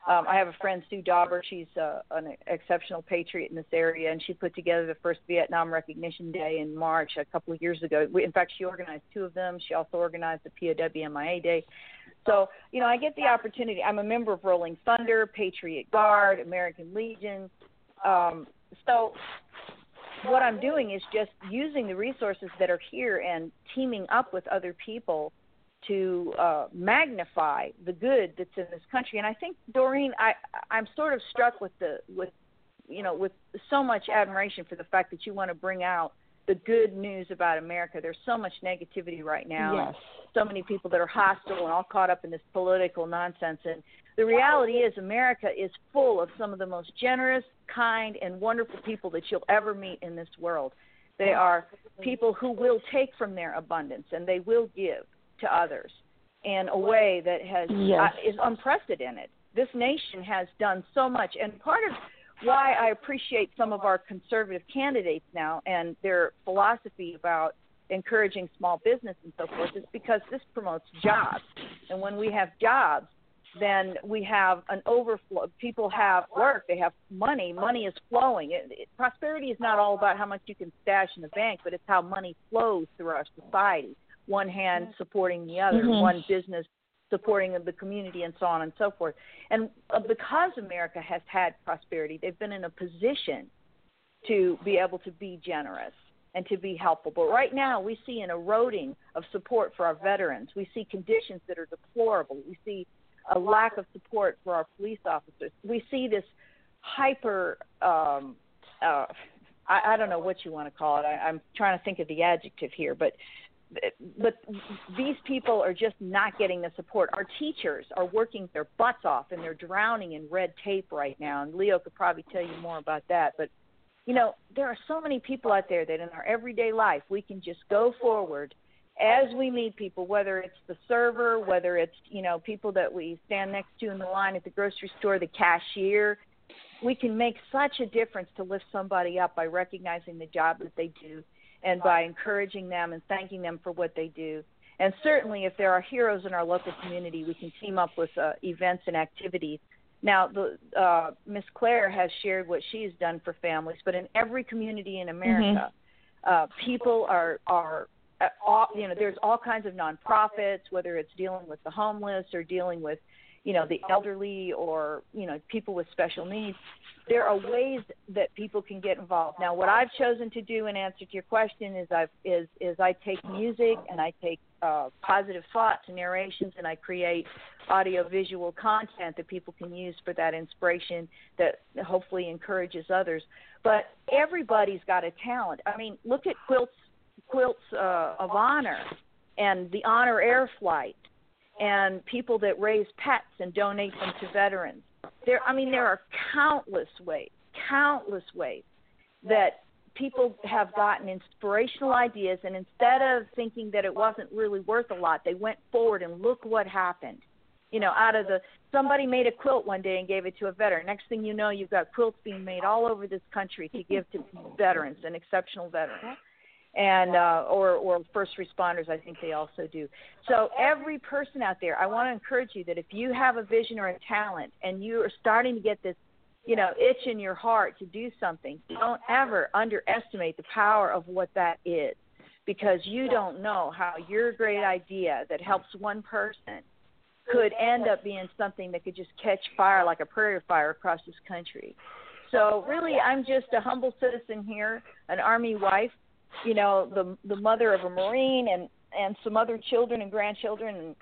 Um, I have a friend, Sue Dauber. She's uh, an exceptional patriot in this area, and she put together the first Vietnam Recognition Day in March a couple of years ago. We, in fact, she organized two of them. She also organized the POW MIA Day. So, you know, I get the opportunity. I'm a member of Rolling Thunder, Patriot Guard, American Legion. Um, so, what I'm doing is just using the resources that are here and teaming up with other people to uh, magnify the good that's in this country. And I think Doreen, I I'm sort of struck with the with you know with so much admiration for the fact that you want to bring out the good news about America. There's so much negativity right now. Yes. So many people that are hostile and all caught up in this political nonsense. And the reality is, America is full of some of the most generous, kind, and wonderful people that you'll ever meet in this world. They are people who will take from their abundance and they will give to others in a way that has Yes. uh, is unprecedented. This nation has done so much, and part of why I appreciate some of our conservative candidates now and their philosophy about encouraging small business and so forth is because this promotes jobs. And when we have jobs, then we have an overflow. People have work, they have money, money is flowing. It, it, prosperity is not all about how much you can stash in the bank, but it's how money flows through our society. One hand supporting the other, Mhm. one business supporting the community and so on and so forth. And uh, because America has had prosperity, they've been in a position to be able to be generous and to be helpful. But right now, we see an eroding of support for our veterans. We see conditions that are deplorable. We see a lack of support for our police officers. We see this hyper. Um, uh, I, I don't know what you want to call it. I, I'm trying to think of the adjective here, but but these people are just not getting the support. Our teachers are working their butts off and they're drowning in red tape right now. And Leo could probably tell you more about that. But you know, there are so many people out there that in our everyday life we can just go forward as we meet people, whether it's the server, whether it's you know people that we stand next to in the line at the grocery store, the cashier. We can make such a difference to lift somebody up by recognizing the job that they do and by encouraging them and thanking them for what they do. And certainly, if there are heroes in our local community, we can team up with uh, events and activities. Now, the uh, Miss Claire has shared what she's done for families, but in every community in America, uh, people are are uh, all, you know there's all kinds of nonprofits, whether it's dealing with the homeless or dealing with you know the elderly or you know people with special needs there are ways that people can get involved. Now what i've chosen to do in answer to your question is i is is i take music and i take uh, positive thoughts and narrations and i create audio visual content that people can use for that inspiration that hopefully encourages others. But everybody's got a talent. I mean look at quilts quilts uh, of honor and the honor air flight and people that raise pets and donate them to veterans. There, I mean, there are countless ways, countless ways that people have gotten inspirational ideas, and instead of thinking that it wasn't really worth a lot, they went forward and look what happened. You know, out of the somebody made a quilt one day and gave it to a veteran. Next thing you know, you've got quilts being made all over this country to give to veterans and exceptional veterans and uh, or or first responders. I think they also do. So every person out there, I want to encourage you that if you have a vision or a talent and you are starting to get this, you know, itch in your heart to do something, don't ever underestimate the power of what that is, because you don't know how your great idea that helps one person could end up being something that could just catch fire like a prairie fire across this country. So really, I'm just a humble citizen here, an army wife you know the the mother of a marine and and some other children and grandchildren and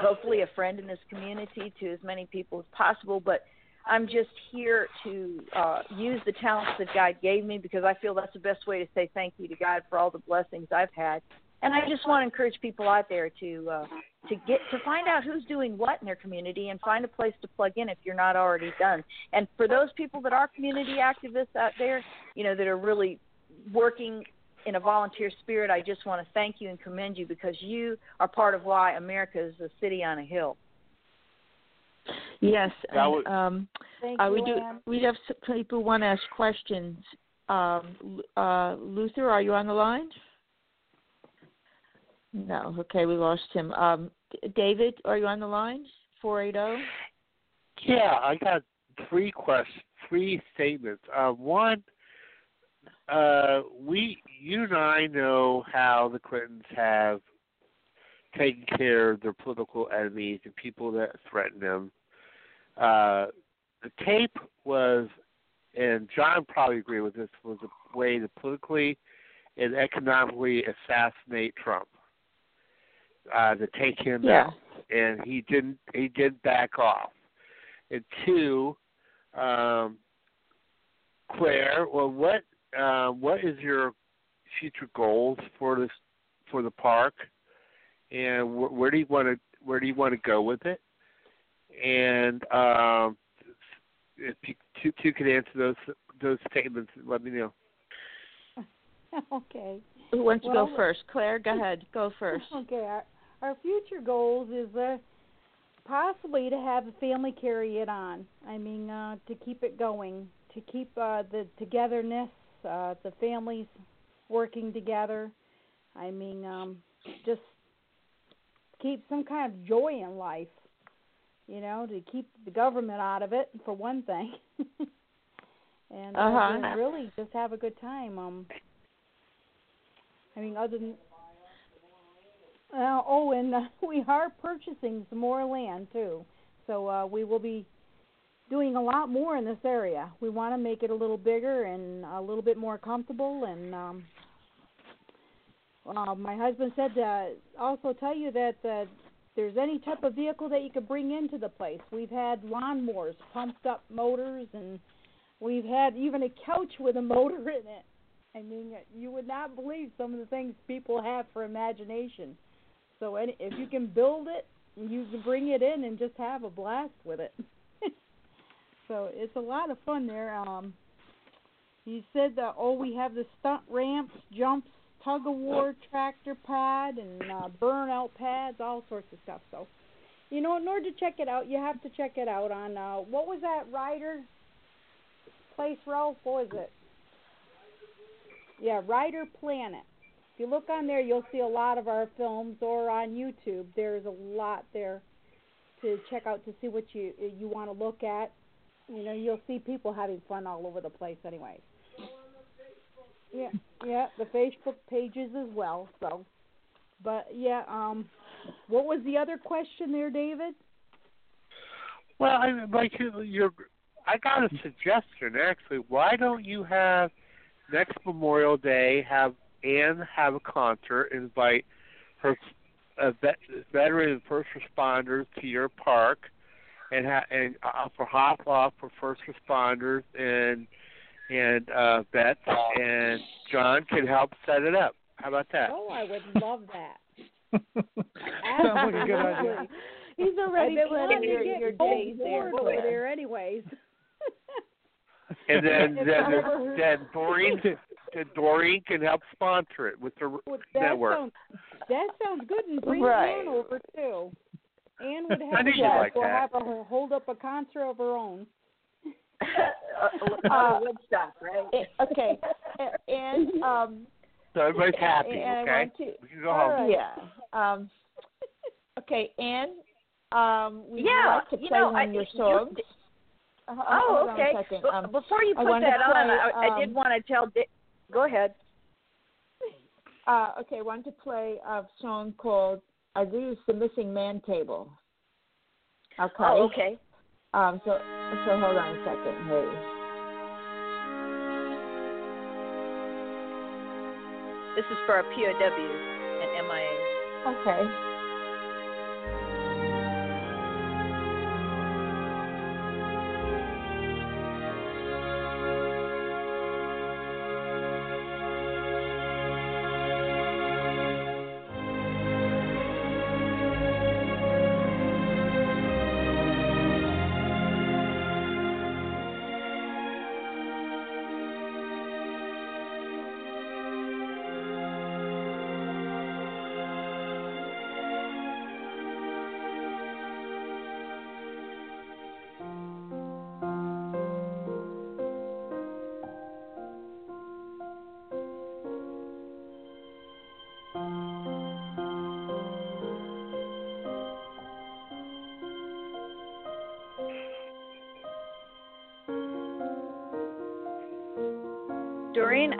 hopefully a friend in this community to as many people as possible. But i'm just here to uh use the talents that god gave me because i feel that's the best way to say thank you to god for all the blessings i've had. And i just want to encourage people out there to uh to get to find out who's doing what in their community and find a place to plug in if you're not already done. And for those people that are community activists out there you know that are really working in a volunteer spirit, I just want to thank you and commend you because you are part of why America is a city on a hill. Yes, and, was- um, Thank uh, you, we do. Ann. We have s- people who want to ask questions. Um, uh, Luther, are you on the line? No. Okay, we lost him. Um, David, are you on the line? Four eight zero. Yeah, I got three questions, three statements. Uh, one, uh, we, you and I know how the Clintons have taken care of their political enemies and people that threaten them. Uh, the tape was, and John probably agree with this, was a way to politically and economically assassinate Trump. uh, to take him Yeah. out, and he didn't. He did back off. And two, um, Claire, well, what uh, what is your future goals for this for the park, and wh- where do you want to where do you want to go with it? And um, if you two, two can answer those those statements, let me know. okay. Who wants to go first? Claire, go ahead. Go first. Okay, our, our future goals is uh, possibly to have the family carry it on. I mean, uh, to keep it going, to keep uh, the togetherness, uh, the families working together. I mean, um, just keep some kind of joy in life. You know, to keep the government out of it for one thing, and uh, Uh-huh. really just have a good time. Um, I mean, other than uh, oh, and uh, we are purchasing some more land too. So uh, we will be doing a lot more in this area. We want to make it a little bigger and a little bit more comfortable. And um, uh, my husband said to also tell you that uh, there's any type of vehicle that you could bring into the place. We've had lawnmowers, pumped up motors, and we've had even a couch with a motor in it. I mean, you would not believe some of the things people have for imagination. So any, if you can build it, you can bring it in and just have a blast with it. So it's a lot of fun there. Um, he said that oh, we have the stunt ramps, jumps, tug of war, tractor pad, and uh, burnout pads, all sorts of stuff. So, you know, in order to check it out, you have to check it out on uh, what was that rider place, Ralph? What was it? Yeah, Rider Planet. If you look on there, you'll see a lot of our films, or on YouTube. There's a lot there to check out to see what you you want to look at. You know, you'll see people having fun all over the place, anyway. Yeah, yeah, the Facebook pages as well. So, but yeah, um, what was the other question there, David? Well, I like you- you're. I got a suggestion actually. Why don't you have next Memorial Day have Ann have a concert, invite her uh, vet, veteran first responders to your park, and ha- and offer hop off for first responders and and uh, vets, and John can help set it up. How about that? Oh, I would love that. Sounds like a good idea. He's already planning wanting your, to get your both days there. over there, anyways. And then If then, ever- then Doreen then Doreen can help sponsor it with the Well, that network. sounds that sounds good, and bring Right. Ann over too. Ann would I have knew a like We'll that. have her hold up a concert of her own. Uh, Woodstock, right? Eh, okay, A- and um, so everybody's happy. and I okay, want to, we can go home. right. yeah. Um, okay, Ann, um, we Yeah, like to you know, one I- of your you- songs. Uh, Oh, okay. a second. Be- Um, Before you put that to on, I, I did um, want to tell. Di- Go ahead. uh, okay, I wanted to play a song called "I Lose the Missing Man Table." Okay. Oh, okay. Um, so, so hold on a second. Hey. This is for our POWs and MIAs. Okay.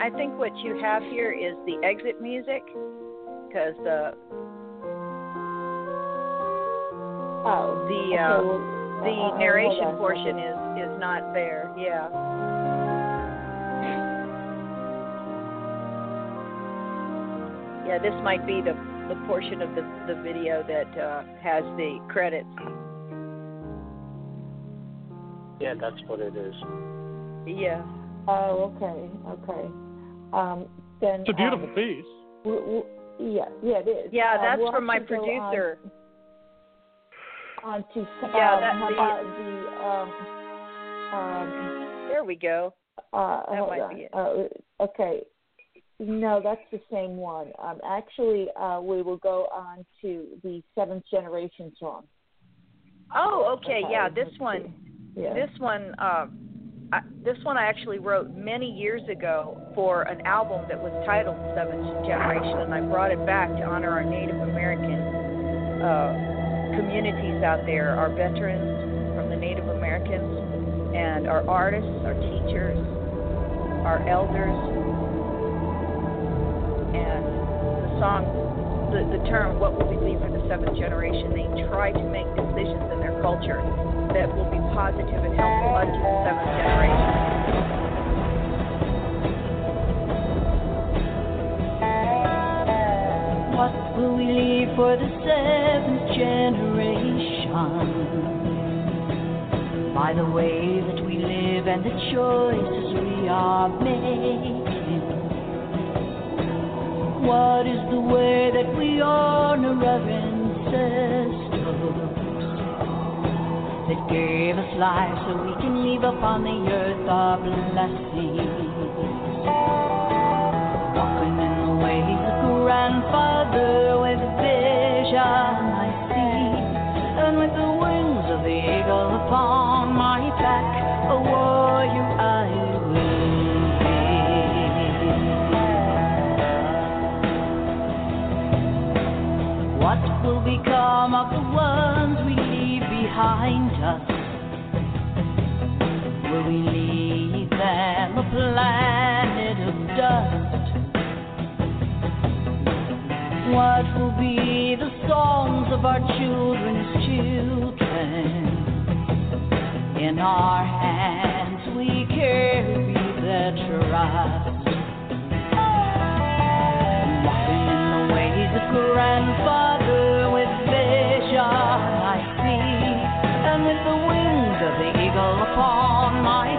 I think what you have here is the exit music, because uh, Oh. the okay, uh, well, the uh, hold narration portion is is not there. Yeah. Yeah, this might be the the portion of the the video that uh, has the credits. Yeah, that's what it is. Yeah. Oh, okay, okay. Um, then It's a beautiful um, piece. w- w- yeah, yeah, it is. Yeah, Uh, that's we'll from my actually go on- producer. On, to Yeah, um, that- how the- about the um, um, There we go. Uh, That might on. be it. Uh, okay. No, that's the same one. Um, actually, uh, we will go on to the seventh generation song. Oh, okay. Yeah, this one. Yeah. This one. Uh, I, this one I actually wrote many years ago for an album that was titled Seventh Generation, and I brought it back to honor our Native American uh, communities out there, our veterans from the Native Americans, and our artists, our teachers, our elders, and the song, the, the term, what will we leave for the seventh generation? They try to make decisions in their culture that will be positive and helpful unto the seventh generation. Will we leave for the seventh generation? By the way that we live and the choices we are making. What is the way that we honor our ancestors that gave us life so we can leave upon the earth our blessings? Walking in the ways of grandfather become of the ones we leave behind us? Will we leave them a planet of dust? What will be the songs of our children's children? In our hands we carry the trust. Walking in the ways of grandfather eagle upon my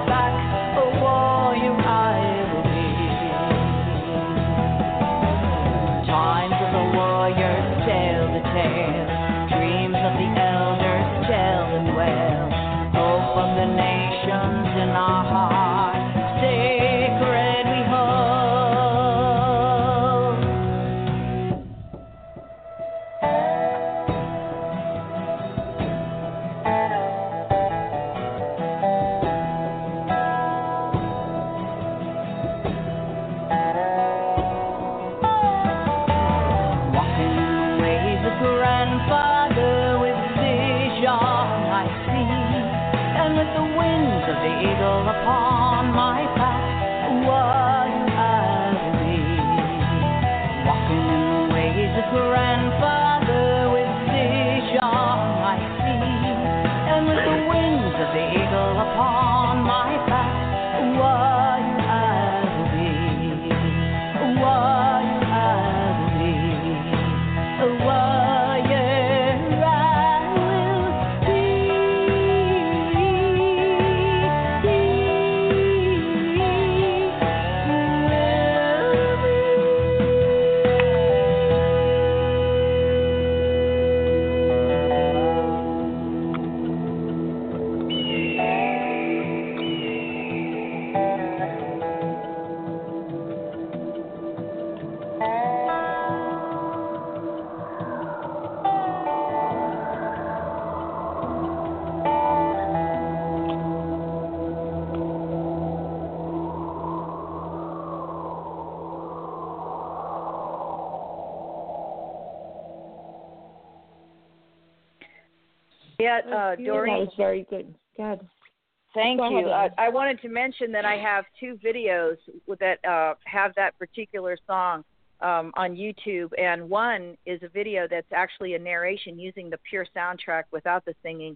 Yeah, uh, that was very good. Good. Thank Go you. ahead, Uh, I wanted to mention that I have two videos that uh, have that particular song um, on YouTube, and one is a video that's actually a narration using the pure soundtrack without the singing,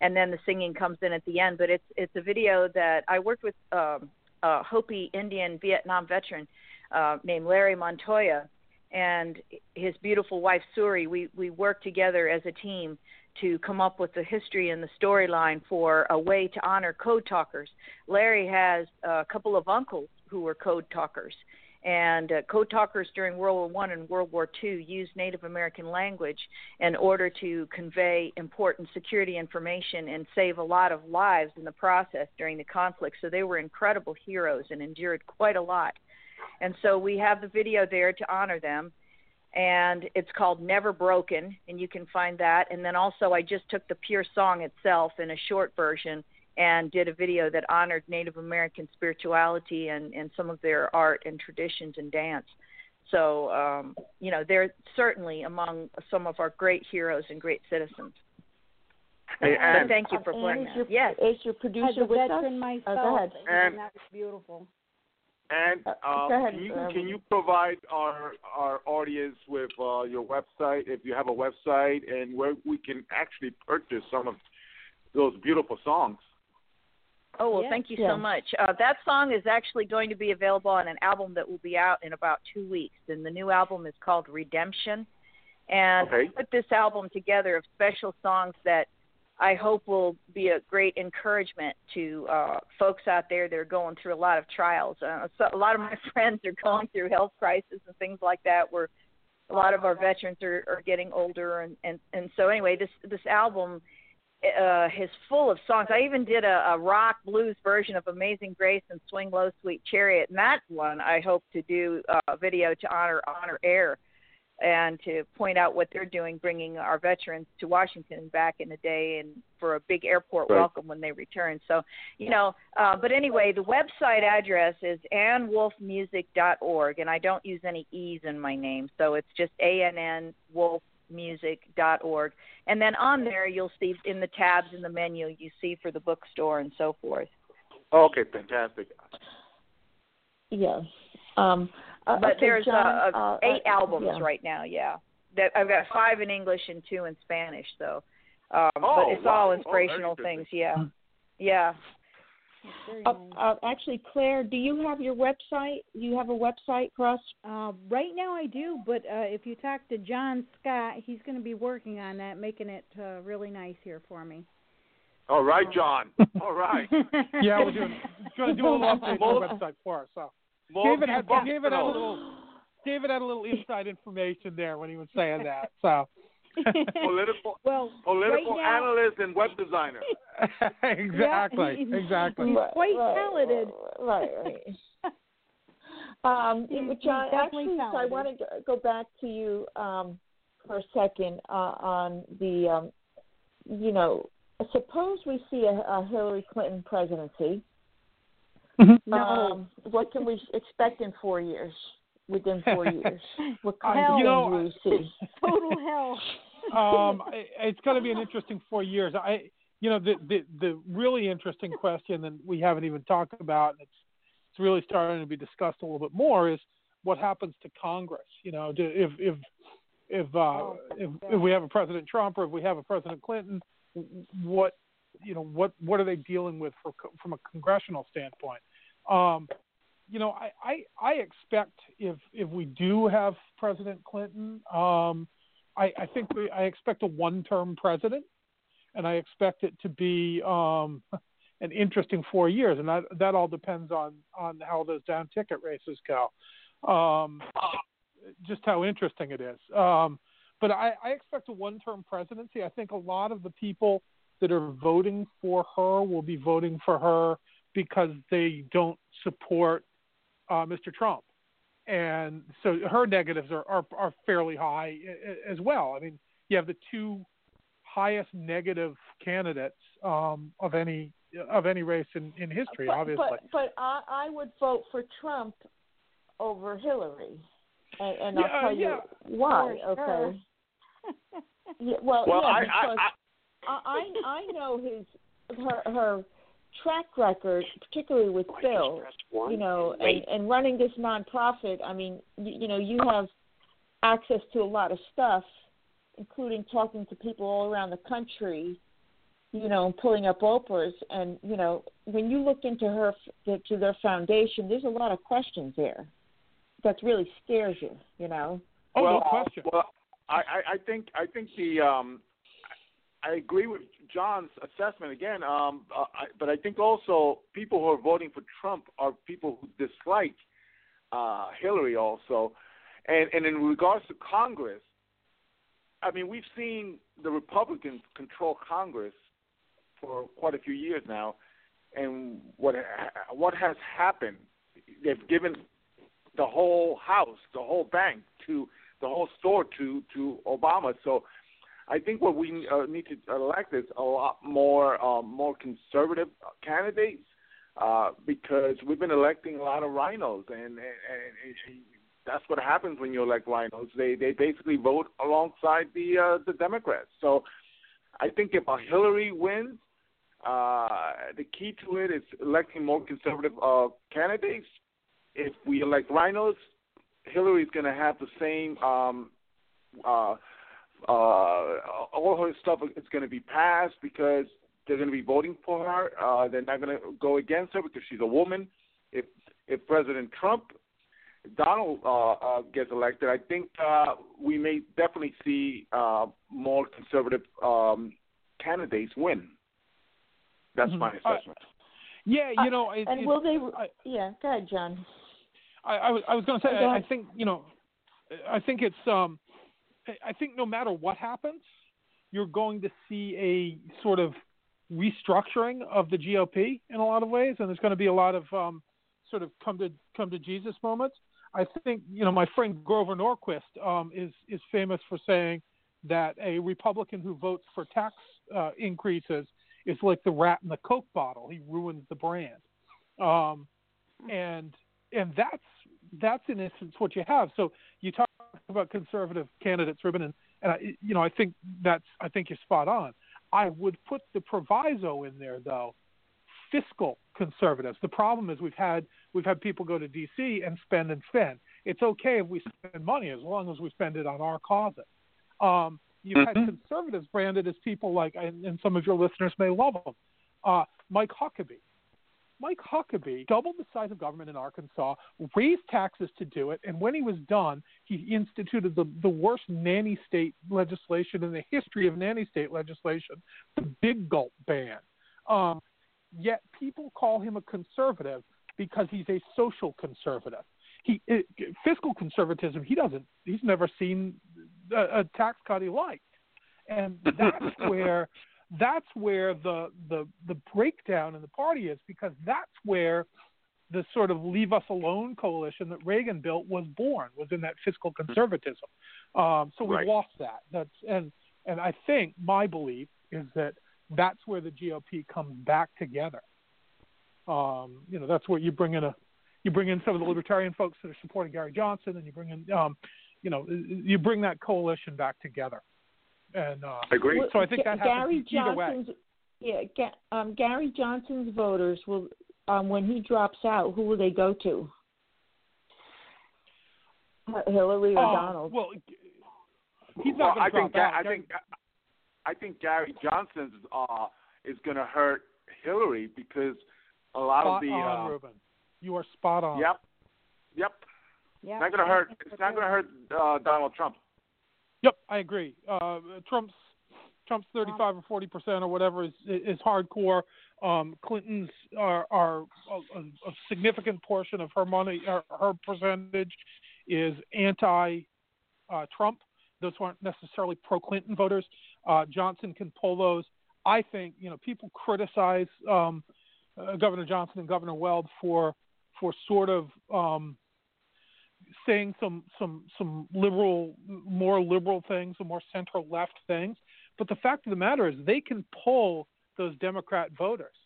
and then the singing comes in at the end. But it's it's a video that I worked with um, a Hopi Indian Vietnam veteran uh, named Larry Montoya, and his beautiful wife Suri. We we worked together as a team to come up with the history and the storyline for a way to honor code talkers. Larry has a couple of uncles who were code talkers, and uh, code talkers during World War One and World War Two used Native American language in order to convey important security information and save a lot of lives in the process during the conflict. So they were incredible heroes and endured quite a lot. And so we have the video there to honor them and it's called Never Broken, and you can find that. And then also, I just took the pure song itself in a short version and did a video that honored Native American spirituality and, and some of their art and traditions and dance. So, um, you know, they're certainly among some of our great heroes and great citizens. Hey, but thank you for playing that. your, Yes. is your As producer a with us? myself, Oh, go ahead. and that was beautiful. And Uh, um, ahead, can you can you provide our our audience with uh, your website if you have a website and where we can actually purchase some of those beautiful songs? Oh well, Yeah. thank you Yeah. so much. Uh, that song is actually going to be available on an album that will be out in about two weeks, and the new album is called Redemption. And Okay. I put this album together of special songs that I hope will be a great encouragement to uh, folks out there that are going through a lot of trials. Uh, so a lot of my friends are going through health crisis and things like that, where a lot of our veterans are, are getting older, and, and and so anyway, this this album uh, is full of songs. I even did a, a rock blues version of Amazing Grace and Swing Low Sweet Chariot, and that one I hope to do a video to honor Honor Air and to point out what they're doing, bringing our veterans to Washington back in the day and for a big airport Right. welcome when they return. So, you know, uh, but anyway, the website address is annwolfmusic.org, and I don't use any E's in my name, so it's just A-N-N wolfmusic.org. And then on there, you'll see in the tabs in the menu, you see for the bookstore and so forth. Okay, fantastic. Yes. Um, uh, but okay, there's John, uh, uh, eight uh, albums yeah. right now. Yeah, that I've got five in English and two in Spanish. So, um, Oh, but it's wow. all Oh, inspirational very things. Yeah, yeah. It's Uh, nice. uh, actually, Claire, do you have your website? Do you have a website for us? Uh, right now I do, but uh, if you talk to John Scott, he's going to be working on that, making it uh, really nice here for me. All right, John. All right. Yeah, we're doing going to do a little update on the website for us. So David had David had a little David had a little inside information there when he was saying that. So political well, political right now, analyst and web designer. exactly, Yeah. exactly. He's quite right, talented. Right, right. Um, He's- but John, actually, so I talented. want to go back to you um, for a second uh, on the, um, you know, suppose we see a, a Hillary Clinton presidency. No. Um, what can we expect in four years? Within four years, what kind Hell. of You know, things we see? Total hell. um, I- it's going to be an interesting four years. I, you know, the the the really interesting question that we haven't even talked about, and it's it's really starting to be discussed a little bit more, is what happens to Congress. You know, do, if if if uh, Oh, if, if we have a President Trump or if we have a President Clinton, what you know what what are they dealing with for, from a congressional standpoint? Um, you know, I, I I expect if if we do have President Clinton, um, I, I think we, I expect a one-term president, and I expect it to be um, an interesting four years, and that that all depends on on how those down ticket races go, um, just how interesting it is. Um, but I, I expect a one-term presidency. I think a lot of the people that are voting for her will be voting for her because they don't support uh, Mr. Trump and so her negatives are, are are fairly high a- a- as well. I mean, you have the two highest negative candidates um, of any of any race in, in history, but, obviously. But, but I, I would vote for Trump over Hillary, and, and Yeah, I'll tell yeah. you why. Sure. Okay. Yeah, well, Well, yeah, I, because I, I, I I know his her her track record, particularly with Bill. You know, and, and running this nonprofit. I mean, you, you know, you have access to a lot of stuff, including talking to people all around the country. You know, and pulling up Oprah's, and you know, when you look into her to their foundation, there's a lot of questions there. That really scares you. You know. Oh, well, no question. Well, I, I, I think I think the um, I agree with John's assessment again. Um, uh, I, but I think also people who are voting for Trump are people who dislike uh, Hillary also, and and in regards to Congress, I mean we've seen the Republicans control Congress for quite a few years now, and what what has happened? They've given the whole house, the whole bank to the whole store to to Obama. So I think what we uh, need to elect is a lot more um, more conservative candidates uh, because we've been electing a lot of rhinos, and, and, and that's what happens when you elect rhinos. They they basically vote alongside the uh, the Democrats. So I think if a Hillary wins, uh, the key to it is electing more conservative uh, candidates. If we elect rhinos, Hillary's going to have the same. Um, uh, uh, all her stuff is going to be passed because they're going to be voting for her. Uh, they're not going to go against her because she's a woman. If if President Trump, Donald uh, uh, gets elected, I think uh, we may definitely see uh, more conservative um, candidates win. That's my Mhm. Uh, assessment. Yeah, you know, it, and it- will they? I, yeah, go ahead, John. I, I was I was going to say Oh, go I, I think you know I think it's um I- think no matter what happens, you're going to see a sort of restructuring of the GOP in a lot of ways, and there's going to be a lot of um, sort of come to come to Jesus moments. I think you know my friend Grover Norquist um, is is famous for saying that a Republican who votes for tax uh, increases is like the rat in the Coke bottle. He ruins the brand, um, and and that's that's in essence what you have. So you talk about conservative candidates, Reuben, and, and I, you know I think that's I think you're spot on. I would put the proviso in there though, fiscal conservatives. The problem is we've had we've had people go to D.C. and spend and spend. It's okay if we spend money as long as we spend it on our causes. Um, you've had Mhm. conservatives branded as people like, and, and some of your listeners may love them, uh, Mike Huckabee. Mike Huckabee doubled the size of government in Arkansas, raised taxes to do it, and when he was done, he instituted the, the worst nanny state legislation in the history of nanny state legislation, the big gulp ban. Um, yet people call him a conservative because he's a social conservative. He it, fiscal conservatism. He doesn't. He's never seen a, a tax cut he liked, and that's where that's where the the the breakdown in the party is because that's where the sort of leave us alone coalition that Reagan built was born was in that fiscal conservatism. Um, so we Right. lost that. That's and and I think my belief is that that's where the GOP comes back together. Um, you know, that's where you bring in a you bring in some of the libertarian folks that are supporting Gary Johnson, and you bring in um, you know you bring that coalition back together. And uh, I agree. so I think that happens Gary either way. Johnson's yeah, um, Gary Johnson's voters will um, when he drops out, who will they go to? Hillary or Uh, Donald? Well, he's well, not going I to drop think Ga- out. I Gary- think I think Gary Johnson's uh, is going to hurt Hillary because a lot spot of the on, uh, Reuben. You are spot on. yep, yep, Yeah. it's not going to hurt. It's not going to hurt uh, Donald Trump. Yep, I agree. Uh, Trump's Trump's 35 or 40 percent or whatever is is hardcore. Um, Clinton's are, are a, a, significant portion of her money, her, her percentage is anti uh, Trump. Those aren't necessarily pro Clinton voters. Uh, Johnson can pull those. I think you know people criticize um, uh, Governor Johnson and Governor Weld for for sort of um, saying some some some liberal, more liberal things, some more central left things. But the fact of the matter is, they can pull those Democrat voters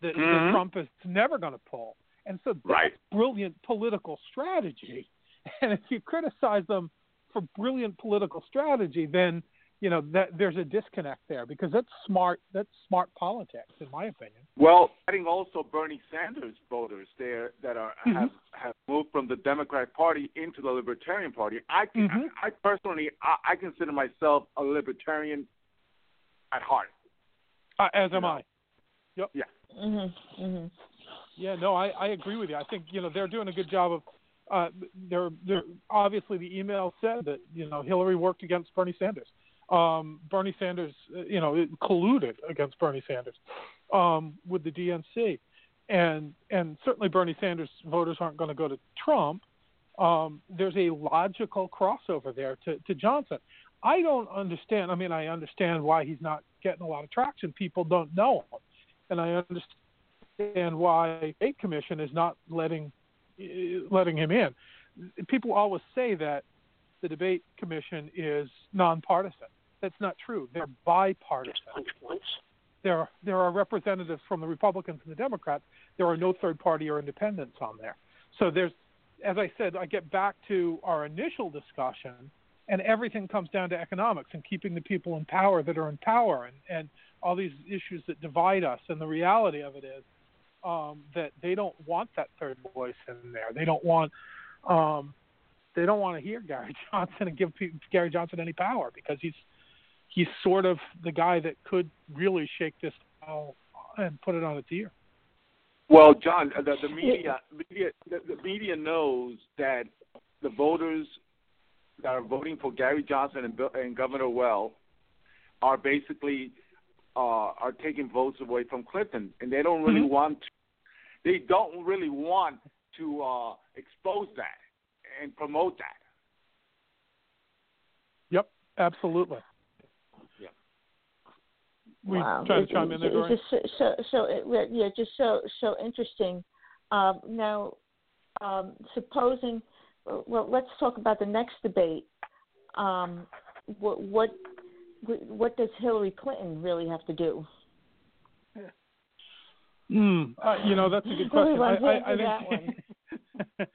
that, that Mhm. Trump is never going to pull. And so that's Right. brilliant political strategy. And if you criticize them for brilliant political strategy, then you know that there's a disconnect there because that's smart. That's smart politics, in my opinion. Well, adding also Bernie Sanders voters there that are Mhm. have have moved from the Democratic Party into the Libertarian Party. I can, Mhm. I, I personally I, I consider myself a libertarian at heart. Uh, as am No. I. Mhm. Mhm. Yeah, no, I, I agree with you. I think you know they're doing a good job of uh, they're obviously the email said that you know Hillary worked against Bernie Sanders. Um, Bernie Sanders, uh, you know, colluded against Bernie Sanders um, with the DNC, and and certainly Bernie Sanders voters aren't going to go to Trump. Um, there's a logical crossover there to, to Johnson. I don't understand. I mean, I understand why he's not getting a lot of traction. People don't know him, and I understand why a commission is not letting letting him in. People always say that the debate commission is nonpartisan. That's not true. They're bipartisan. There are, there are representatives from the Republicans and the Democrats. There are no third party or independents on there. So there's, as I said, I get back to our initial discussion, and everything comes down to economics and keeping the people in power that are in power, and, and all these issues that divide us. And the reality of it is, um, that they don't want that third voice in there. They don't want um, they don't want to hear Gary Johnson and give Gary Johnson any power because he's he's sort of the guy that could really shake this out and put it on its ear. Well, John, the, the media, media the, the media knows that the voters that are voting for Gary Johnson and, and Governor Weld are basically uh, are taking votes away from Clinton, and they don't really mm-hmm. want to, they don't really want to uh, expose that and promote that. Yep, absolutely. Yeah. We wow. try to chime in there. Just so, so, so it, yeah, just so so interesting. Um, now, um, supposing, well, let's talk about the next debate. Um, what what what does Hillary Clinton really have to do? Mm, uh, you know, that's a good question. I, I, I think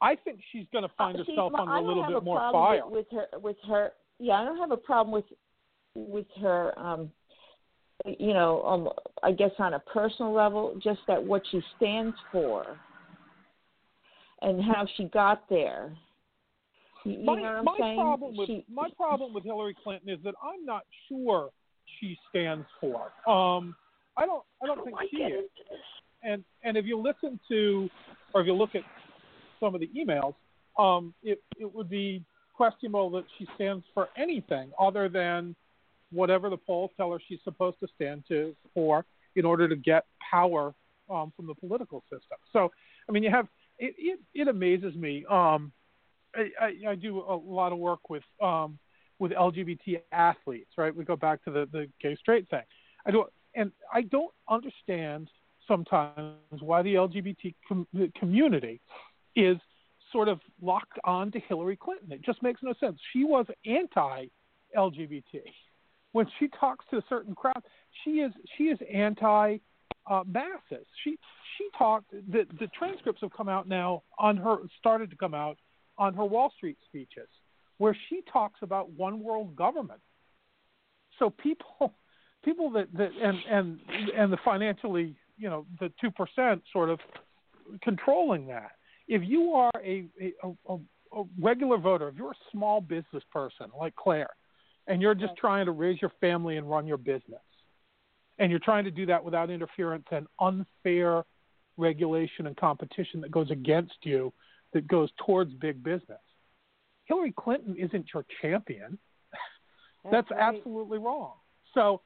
I think she's going to find uh, herself see, on a little bit more fire with, her. With her, yeah, I don't have a problem with with her. Um, you know, um, I guess on a personal level, just that what she stands for and how she got there. You my, know my saying? problem with she, my problem with Hillary Clinton is that I'm not sure she stands for. Um, I don't I don't think she is. And and if you listen to or if you look at some of the emails, um, it it would be questionable that she stands for anything other than whatever the polls tell her she's supposed to stand to for in order to get power um, from the political system. So I mean, you have it. It, it amazes me. Um, I, I, I do a lot of work with um, with LGBT athletes, right? We go back to the the gay straight thing. I do, and I don't understand sometimes why the LGBT com- community is sort of locked on to Hillary Clinton. It just makes no sense. She was anti-LGBT. When she talks to a certain crowd, she is she is anti uh, masses. She she talked. The the transcripts have come out now on her started to come out on her Wall Street speeches, where she talks about one world government. So people, people that, that and and and the financially, you know, the two percent sort of controlling that. If you are a, a a, a regular voter, if you're a small business person like Claire, and you're just trying to raise your family and run your business, and you're trying to do that without interference and unfair regulation and competition that goes against you that goes towards big business. Hillary Clinton isn't your champion. That's, That's right. absolutely wrong. So,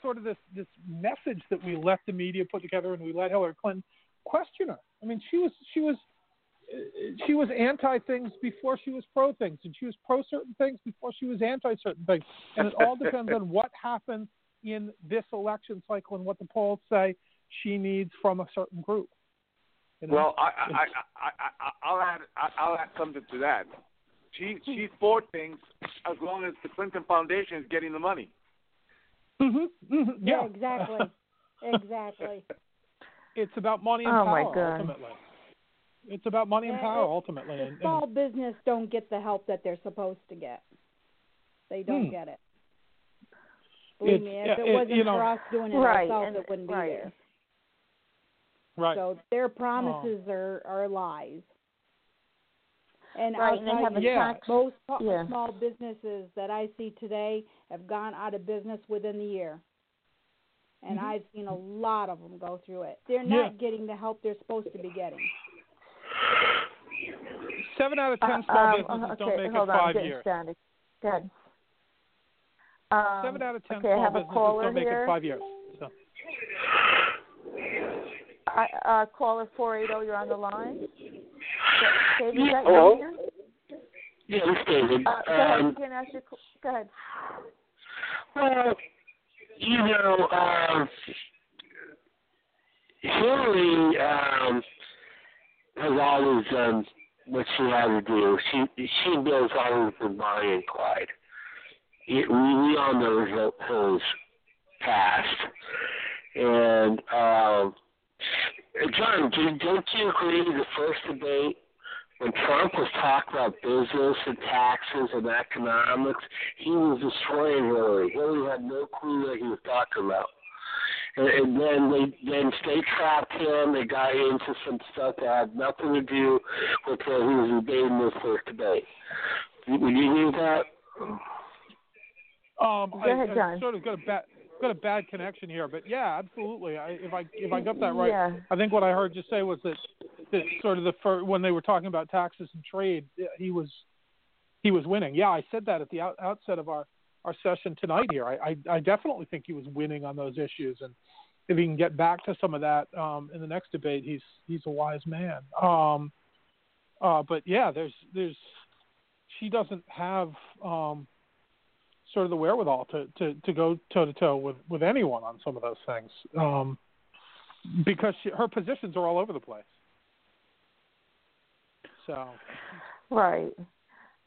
sort of this this message that we let the media put together and we let Hillary Clinton question her. I mean, she was she was she was anti things before she was pro things, and she was pro certain things before she was anti certain things. And it all depends on what happens in this election cycle and what the polls say she needs from a certain group. You know? Well, I, I, I, I, I'll add, I'll add something to that. She, she's for things as long as the Clinton Foundation is getting the money. Mm-hmm. mm-hmm. Yeah. yeah, exactly, exactly. It's about money and oh power my God. ultimately. It's about money and power ultimately. The and, small business don't get the help that they're supposed to get. They don't hmm. get it. Believe it's, me, if it, it wasn't you know, for us doing it right, ourselves, it wouldn't be there. Right. So their promises oh. are are lies. And right, and they have a yeah. tax. most yeah. small businesses that I see today have gone out of business within the year. And mm-hmm. I've seen a lot of them go through it. They're yeah. not getting the help they're supposed to be getting. Seven out of ten Uh, small um, businesses okay, don't make hold it on, I'm five getting years. static. Go ahead. Um, Seven out of ten okay, I small have a businesses don't make here. it five years. So. I, uh, caller 480, you're on the line. David, is that Hello? here? Yeah, it's David. Uh, go ahead. Um, You can ask your. Go ahead. Well, you know, um, Hillary um, has always done what she had to do. She she knows always been Bonnie and Clyde. It, we, we all know Hillary's past, and um, John, do, don't you agree? The first debate when Trump was talking about business and taxes and economics, he was destroying Hillary. Hillary had no clue what he was talking about. And, and then they then they trapped him. They got into some stuff that had nothing to do with what he was debating this first today. Would you agree with that? Um, Go I, ahead, I John. sort of got a bad got a bad connection here, but yeah, absolutely. I, if I if I got that right, Yeah. I think what I heard you say was that that sort of the fir- when they were talking about taxes and trade, he was he was winning. Yeah, I said that at the out, outset of our our session tonight here. I, I I definitely think he was winning on those issues, and if he can get back to some of that um, in the next debate, he's he's a wise man. Um, uh, but yeah, there's there's she doesn't have um, sort of the wherewithal to, to, to go toe to toe with, with anyone on some of those things um, because she, her positions are all over the place. So Right.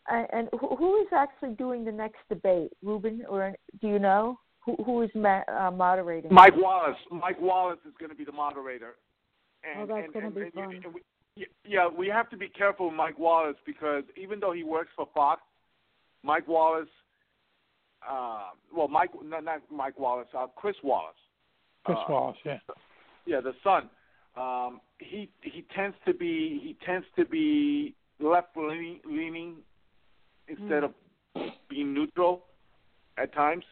And, and who, who is actually doing the next debate, Reuben, or do you know who who is ma- uh, moderating? Mike Wallace. Mike Wallace is going to be the moderator. And, Oh, that's and, gonna be and fun. and we, yeah, we have to be careful with Mike Wallace because even though he works for Fox, Mike Wallace, uh, well, Mike, not, not Mike Wallace, uh, Chris Wallace. Chris uh, Wallace, yeah. Yeah, the son. Um, he he tends to be he tends to be left leaning, leaning instead of being neutral at times,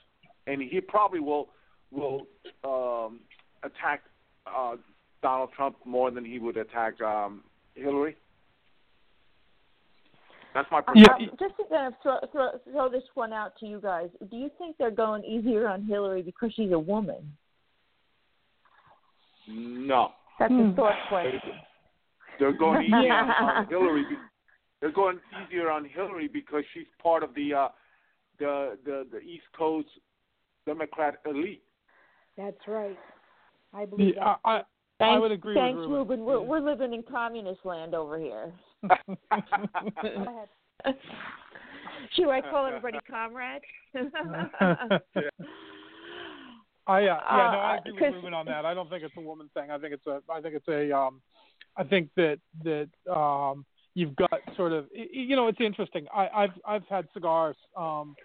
and he probably will will um, attack uh, Donald Trump more than he would attack um, Hillary. That's my Um, perspective. just to kind of throw, throw throw this one out to you guys. Do you think they're going easier on Hillary because she's a woman? No, That's Hmm. a thought question. they're going easier on, on Hillary. Be- They're going easier on Hillary because she's part of the uh, the the the East Coast Democrat elite. That's right. I believe Yeah, I, I, I Thanks, would agree with that. thanks, with Reuben. We're, we're living in communist land over here. that. Go ahead. Should I call everybody comrade? I uh, yeah no I Uh, agree with 'cause- Reuben on that. I don't think it's a woman thing. I think it's a I think it's a um I think that that um you've got sort of you know it's interesting. I I've I've had cigars um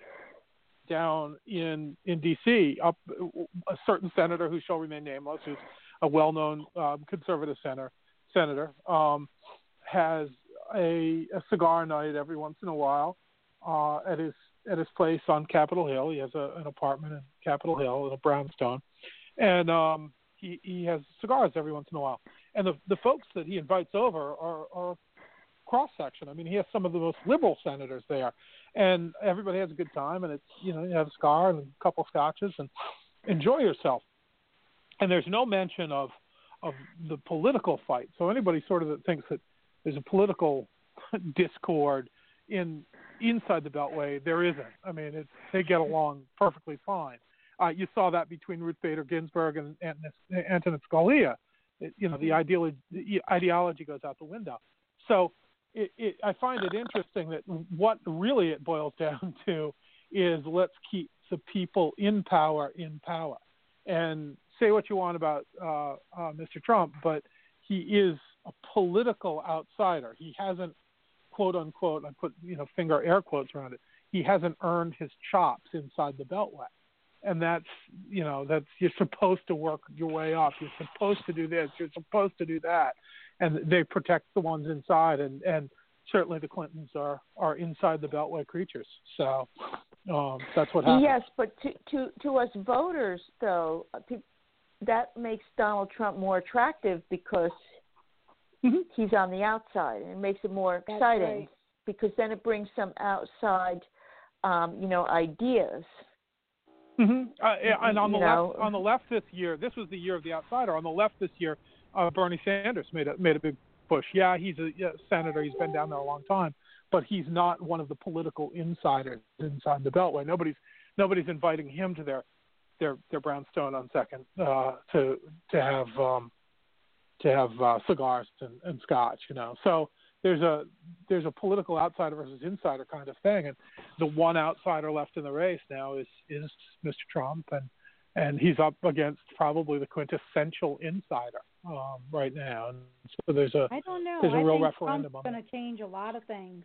down in in DC up a certain senator who shall remain nameless who's a well-known um, conservative senator senator um has a, a cigar night every once in a while uh at his at his place on Capitol Hill. He has a, an apartment in Capitol Hill in a brownstone, and um, he he has cigars every once in a while. And the the folks that he invites over are, are cross section. I mean, he has some of the most liberal senators there, and everybody has a good time. And it's you know you have a cigar and a couple scotches and enjoy yourself. And there's no mention of of the political fight. So anybody sort of that thinks that there's a political discord in inside the Beltway, there isn't. I mean, they get along perfectly fine. Uh, you saw that between Ruth Bader Ginsburg and, and Antonin Scalia. It, you know, the ideology, the ideology goes out the window. So it, it, I find it interesting that what really it boils down to is let's keep the people in power in power. And say what you want about uh, uh, Mr. Trump, but he is a political outsider. He hasn't quote unquote, I put you know finger air quotes around it. He hasn't earned his chops inside the Beltway, and that's you know that's you're supposed to work your way up. You're supposed to do this. You're supposed to do that, and they protect the ones inside. And and certainly the Clintons are are inside the Beltway creatures. So um, that's what happens. Yes, but to to to us voters though, uh, that makes Donald Trump more attractive because Mhm. he's on the outside, and it makes it more exciting right. because then it brings some outside, um, you know, ideas. hmm Uh, and on the You know- left, on the left this year, this was the year of the outsider. On the left this year, uh, Bernie Sanders made a made a big push. Yeah, he's a yeah, senator. He's been down there a long time, but he's not one of the political insiders inside the Beltway. Nobody's nobody's inviting him to their their their brownstone on second uh, to to have um, to have uh, cigars and, and scotch. You know, so there's a there's a political outsider versus insider kind of thing, and the one outsider left in the race now is is Mr. Trump, and and he's up against probably the quintessential insider um, right now. And so there's a I don't know. There's a I real think referendum Trump's on going to change a lot of things.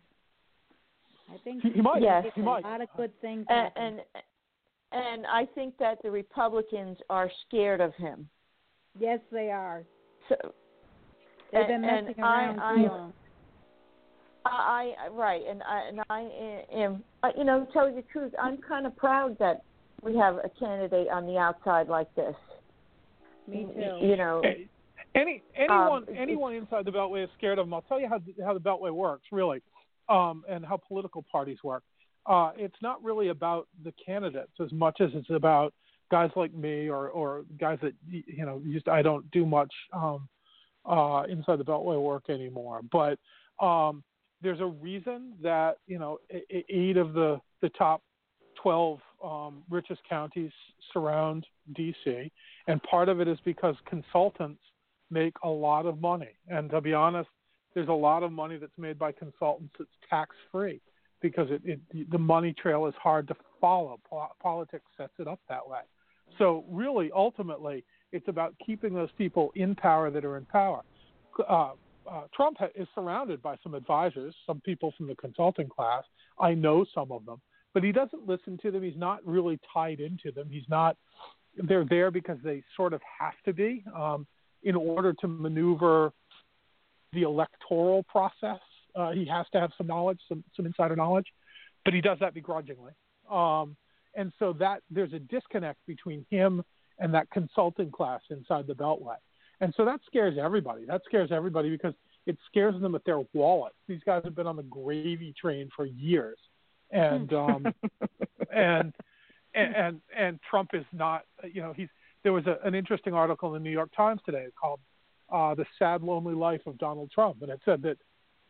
I think He- he might. Yes. He a might. lot of good things. and, and and I think that the Republicans are scared of him. yes, they are. So They've been and- messing and around I- too long. I, I right, and I and I am, uh, you know, to tell you the truth, I'm kind of proud that we have a candidate on the outside like this. Me too. You know, Any anyone Um, anyone inside the Beltway is scared of him. I'll tell you how how the Beltway works really, um, and how political parties work. Uh, it's not really about the candidates as much as it's about guys like me or or guys that you know used. I don't do much um, uh, inside the Beltway work anymore, but um, there's a reason that you know eight of the the top 12 um, richest counties surround DC, and part of it is because consultants make a lot of money. And to be honest, there's a lot of money that's made by consultants that's tax free because it, it the money trail is hard to follow. Politics sets it up that way. So really, ultimately, it's about keeping those people in power that are in power. Uh, uh, Trump ha- is surrounded by some advisors, some people from the consulting class. I know some of them, but he doesn't listen to them. He's not really tied into them. He's not. They're there because they sort of have to be um, in order to maneuver the electoral process. Uh, he has to have some knowledge, some some insider knowledge, but he does that begrudgingly. Um, and so that there's a disconnect between him and that consulting class inside the Beltway. And so that scares everybody. That scares everybody because it scares them with their wallets. These guys have been on the gravy train for years, and um, and and and and Trump is not. You know, he's there was a, an interesting article in the New York Times today called uh, "The Sad, Lonely Life of Donald Trump," and it said that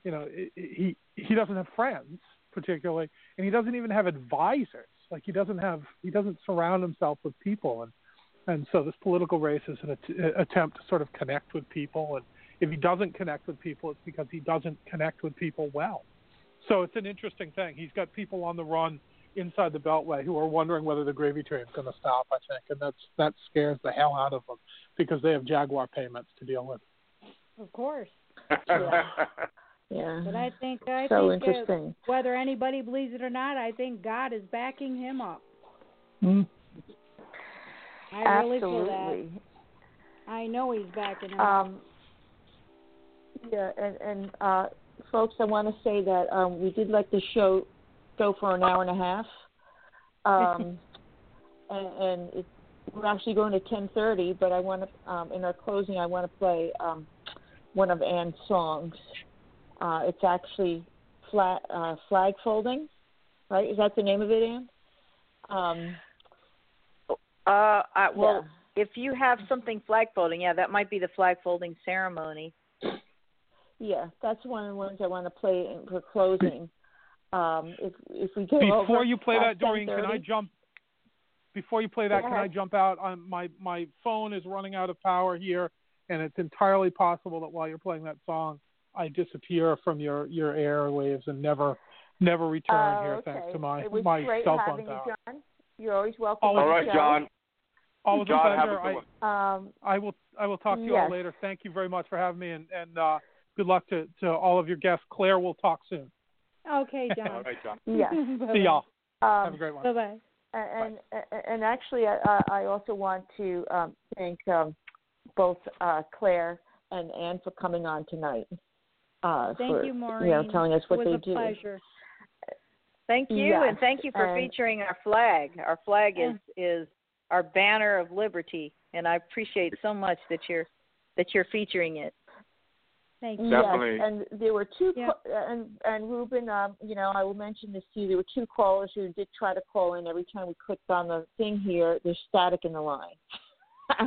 you know he he doesn't have friends particularly, and he doesn't even have advisors. Like he doesn't have he doesn't surround himself with people, and and so this political race is an att- attempt to sort of connect with people, and if he doesn't connect with people, it's because he doesn't connect with people well. So it's an interesting thing. He's got people on the run inside the Beltway who are wondering whether the gravy train's going to stop. I think, and that's that scares the hell out of them because they have Jaguar payments to deal with. Of course. yeah. But I think I so think uh, interesting. whether anybody believes it or not, I think God is backing him up. Mm. I really feel that. Absolutely. I know he's backing him up. Um, yeah, and, and uh, folks, I want to say that um, we did let the show go for an hour and a half, um, and, and it, we're actually going to ten thirty. But I want to, um, in our closing, I want to play um, one of Ann's songs. Uh, it's actually flag, uh, flag folding, right? Is that the name of it, Ann? Um, Uh, I, well, yeah. if you have something flag folding, yeah, that might be the flag folding ceremony. Yeah, that's one of the ones I want to play in- for closing. Um, if if we go over Before you play that, Doreen, can I jump? Before you play that, can I jump out? On my my phone is running out of power here, and it's entirely possible that while you're playing that song, I disappear from your your airwaves and never never return Oh, here okay. thanks to my it was my great cell having phone you. John. You're always welcome. Always on All the show. John. Always John, a have a pleasure. good I, one. Um, I will I will talk to you Yes. all later. Thank you very much for having me, and and uh, good luck to to all of your guests. Claire, we'll talk soon. Okay, John. right, John. yes. See y'all. Have a Um, great one. Bye bye. and, and and actually, I, I I also want to um, thank um, both uh, Claire and Ann for coming on tonight. Uh, Thank for, you, Maureen. You know, telling us what it was they a do. pleasure. Thank you, Yes, and thank you for and- featuring our flag. Our flag is is our banner of liberty, and I appreciate so much that you're that you're featuring it. Thank you. Definitely. Yes, and there were two, Yeah. and and Reuben, um, you know, I will mention this to you. There were two callers who did try to call in. Every time we clicked on the thing here, there's static in the line.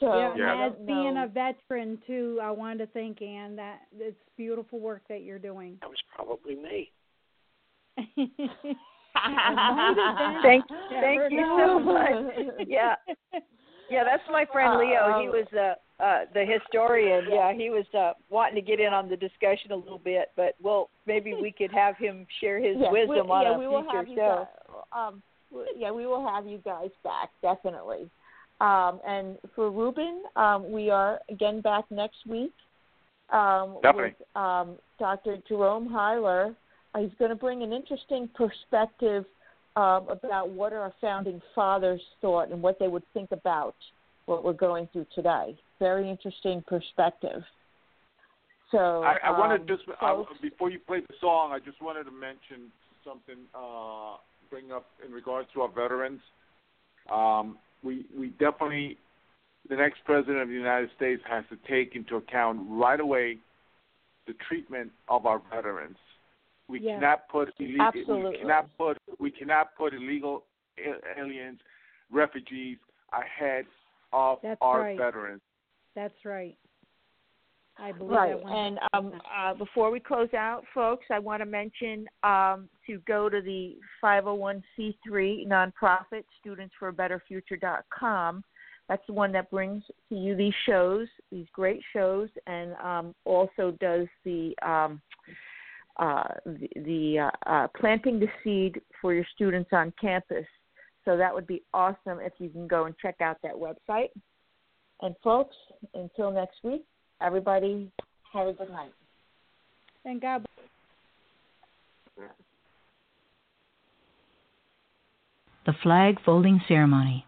so yeah, Yeah. as being a veteran too, I wanted to thank Ann that it's beautiful work that you're doing. That was probably me. Thank, Yeah, thank you so much. Yeah, yeah, that's my friend Leo. He Uh, was uh, uh, the historian. Yeah, he was uh, wanting to get in on the discussion a little bit, but well, maybe we could have him share his Yes, we- wisdom on yeah, a we will future have you show. guys, um, yeah, we will have you guys back definitely. Um, and for Reuben, um, we are again back next week um, Definitely. with um, Dr. Jerome Heiler. Uh, he's going to bring an interesting perspective um, about what our founding fathers thought and what they would think about what we're going through today. Very interesting perspective. So I, I wanted um, just I, before you play the song, I just wanted to mention something. Uh, bring up in regards to our veterans. Um, we we definitely the next president of the United States has to take into account right away the treatment of our veterans. We Yes. cannot put illegal. We cannot put we cannot put illegal aliens, refugees ahead of That's our right. veterans. That's right. I believe Right. that one. And um, uh, before we close out, folks, I want to mention um, to go to the 501c3 nonprofit Students for a Better Future.com. That's the one that brings to you these shows, these great shows, and um, also does the um, uh, the, the uh, uh, planting the seed for your students on campus. So that would be awesome if you can go and check out that website. And folks, until next week, everybody have a good night. Thank God. The flag folding ceremony.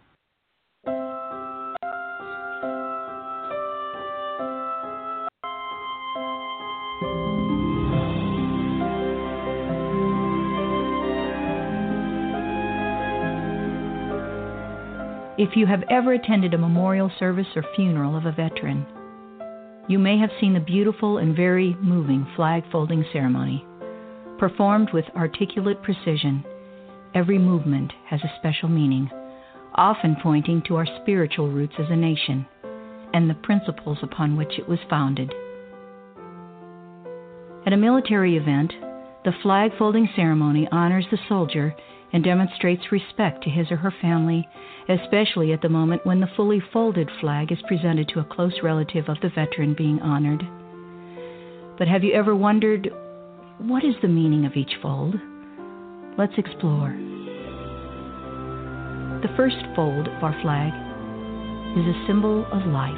If you have ever attended a memorial service or funeral of a veteran, you may have seen the beautiful and very moving flag folding ceremony. Performed with articulate precision, every movement has a special meaning, often pointing to our spiritual roots as a nation and the principles upon which it was founded. At a military event, the flag folding ceremony honors the soldier and demonstrates respect to his or her family, especially at the moment when the fully folded flag is presented to a close relative of the veteran being honored. But have you ever wondered what is the meaning of each fold? Let's explore. The first fold of our flag is a symbol of life.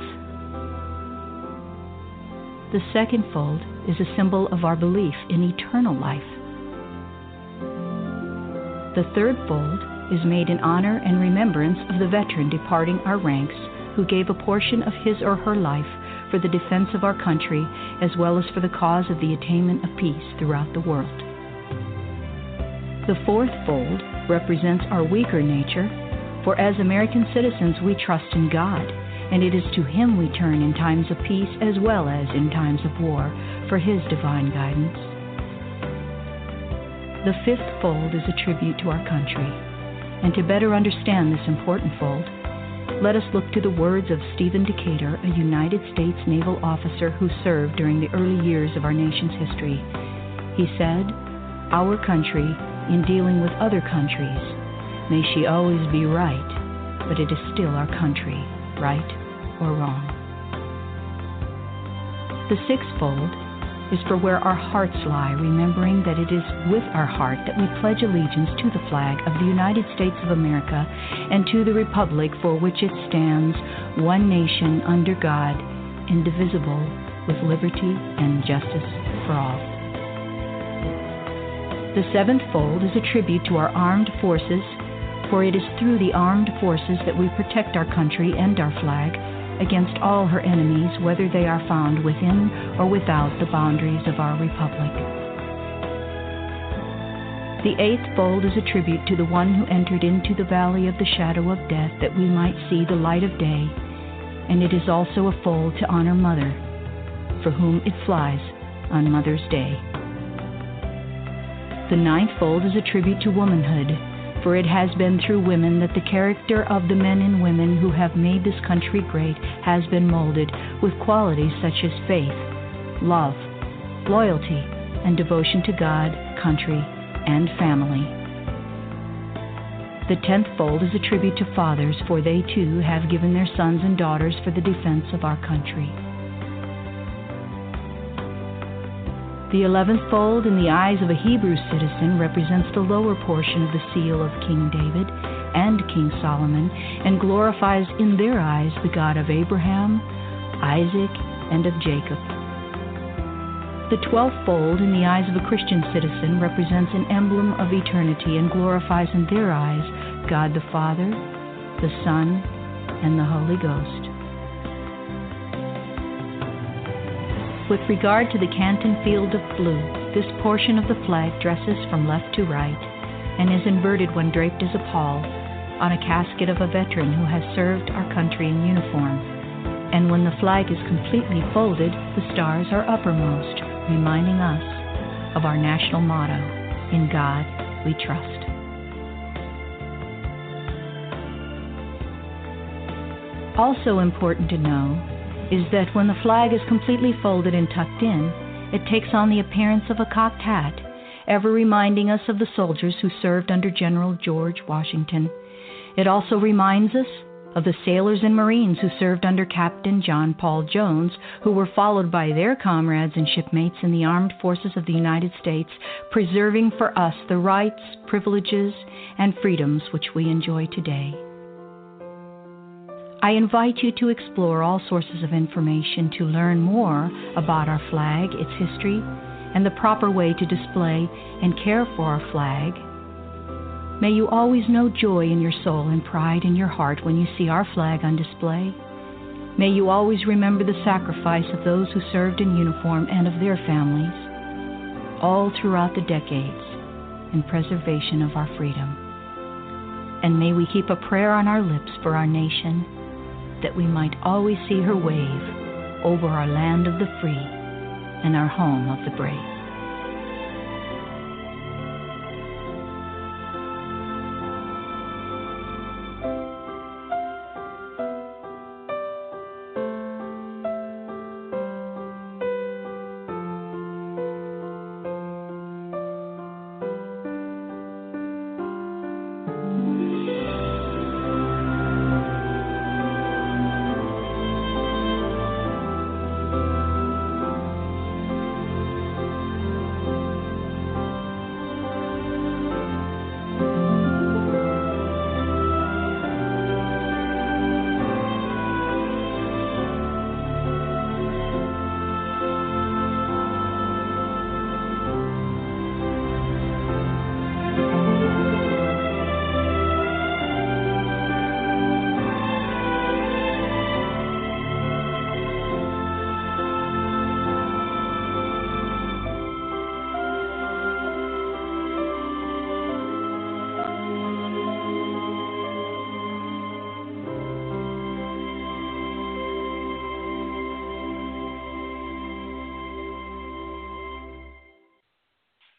The second fold is a symbol of our belief in eternal life. The third fold is made in honor and remembrance of the veteran departing our ranks who gave a portion of his or her life for the defense of our country as well as for the cause of the attainment of peace throughout the world. The fourth fold represents our weaker nature, for as American citizens we trust in God, and it is to Him we turn in times of peace as well as in times of war for His divine guidance. The fifth fold is a tribute to our country, and to better understand this important fold, let us look to the words of Stephen Decatur, a United States naval officer who served during the early years of our nation's history. He said, Our country, in dealing with other countries, may she always be right, but it is still our country, right or wrong. The sixth fold is for where our hearts lie, remembering that it is with our heart that we pledge allegiance to the flag of the United States of America and to the republic for which it stands, one nation under God, indivisible, with liberty and justice for all. The seventh fold is a tribute to our armed forces, for it is through the armed forces that we protect our country and our flag against all her enemies, whether they are found within or without the boundaries of our republic. The eighth fold is a tribute to the one who entered into the valley of the shadow of death that we might see the light of day, and it is also a fold to honor Mother, for whom it flies on Mother's Day. The ninth fold is a tribute to womanhood, for it has been through women that the character of the men and women who have made this country great has been molded with qualities such as faith, love, loyalty, and devotion to God, country, and family. The tenth fold is a tribute to fathers, for they too have given their sons and daughters for the defense of our country. The eleventh fold in the eyes of a Hebrew citizen represents the lower portion of the seal of King David and King Solomon and glorifies in their eyes the God of Abraham, Isaac, and of Jacob. The twelfth fold in the eyes of a Christian citizen represents an emblem of eternity and glorifies in their eyes God the Father, the Son, and the Holy Ghost. With regard to the Canton Field of Blue, this portion of the flag dresses from left to right and is inverted when draped as a pall on a casket of a veteran who has served our country in uniform. And when the flag is completely folded, the stars are uppermost, reminding us of our national motto In God we trust. Also important to know is that when the flag is completely folded and tucked in, it takes on the appearance of a cocked hat, ever reminding us of the soldiers who served under General George Washington. It also reminds us of the sailors and Marines who served under Captain John Paul Jones, who were followed by their comrades and shipmates in the armed forces of the United States, preserving for us the rights, privileges, and freedoms which we enjoy today. I invite you to explore all sources of information to learn more about our flag, its history, and the proper way to display and care for our flag May you always know joy in your soul and pride in your heart when you see our flag on display. May you always remember the sacrifice of those who served in uniform and of their families, all throughout the decades, in preservation of our freedom. And may we keep a prayer on our lips for our nation, that we might always see her wave over our land of the free and our home of the brave.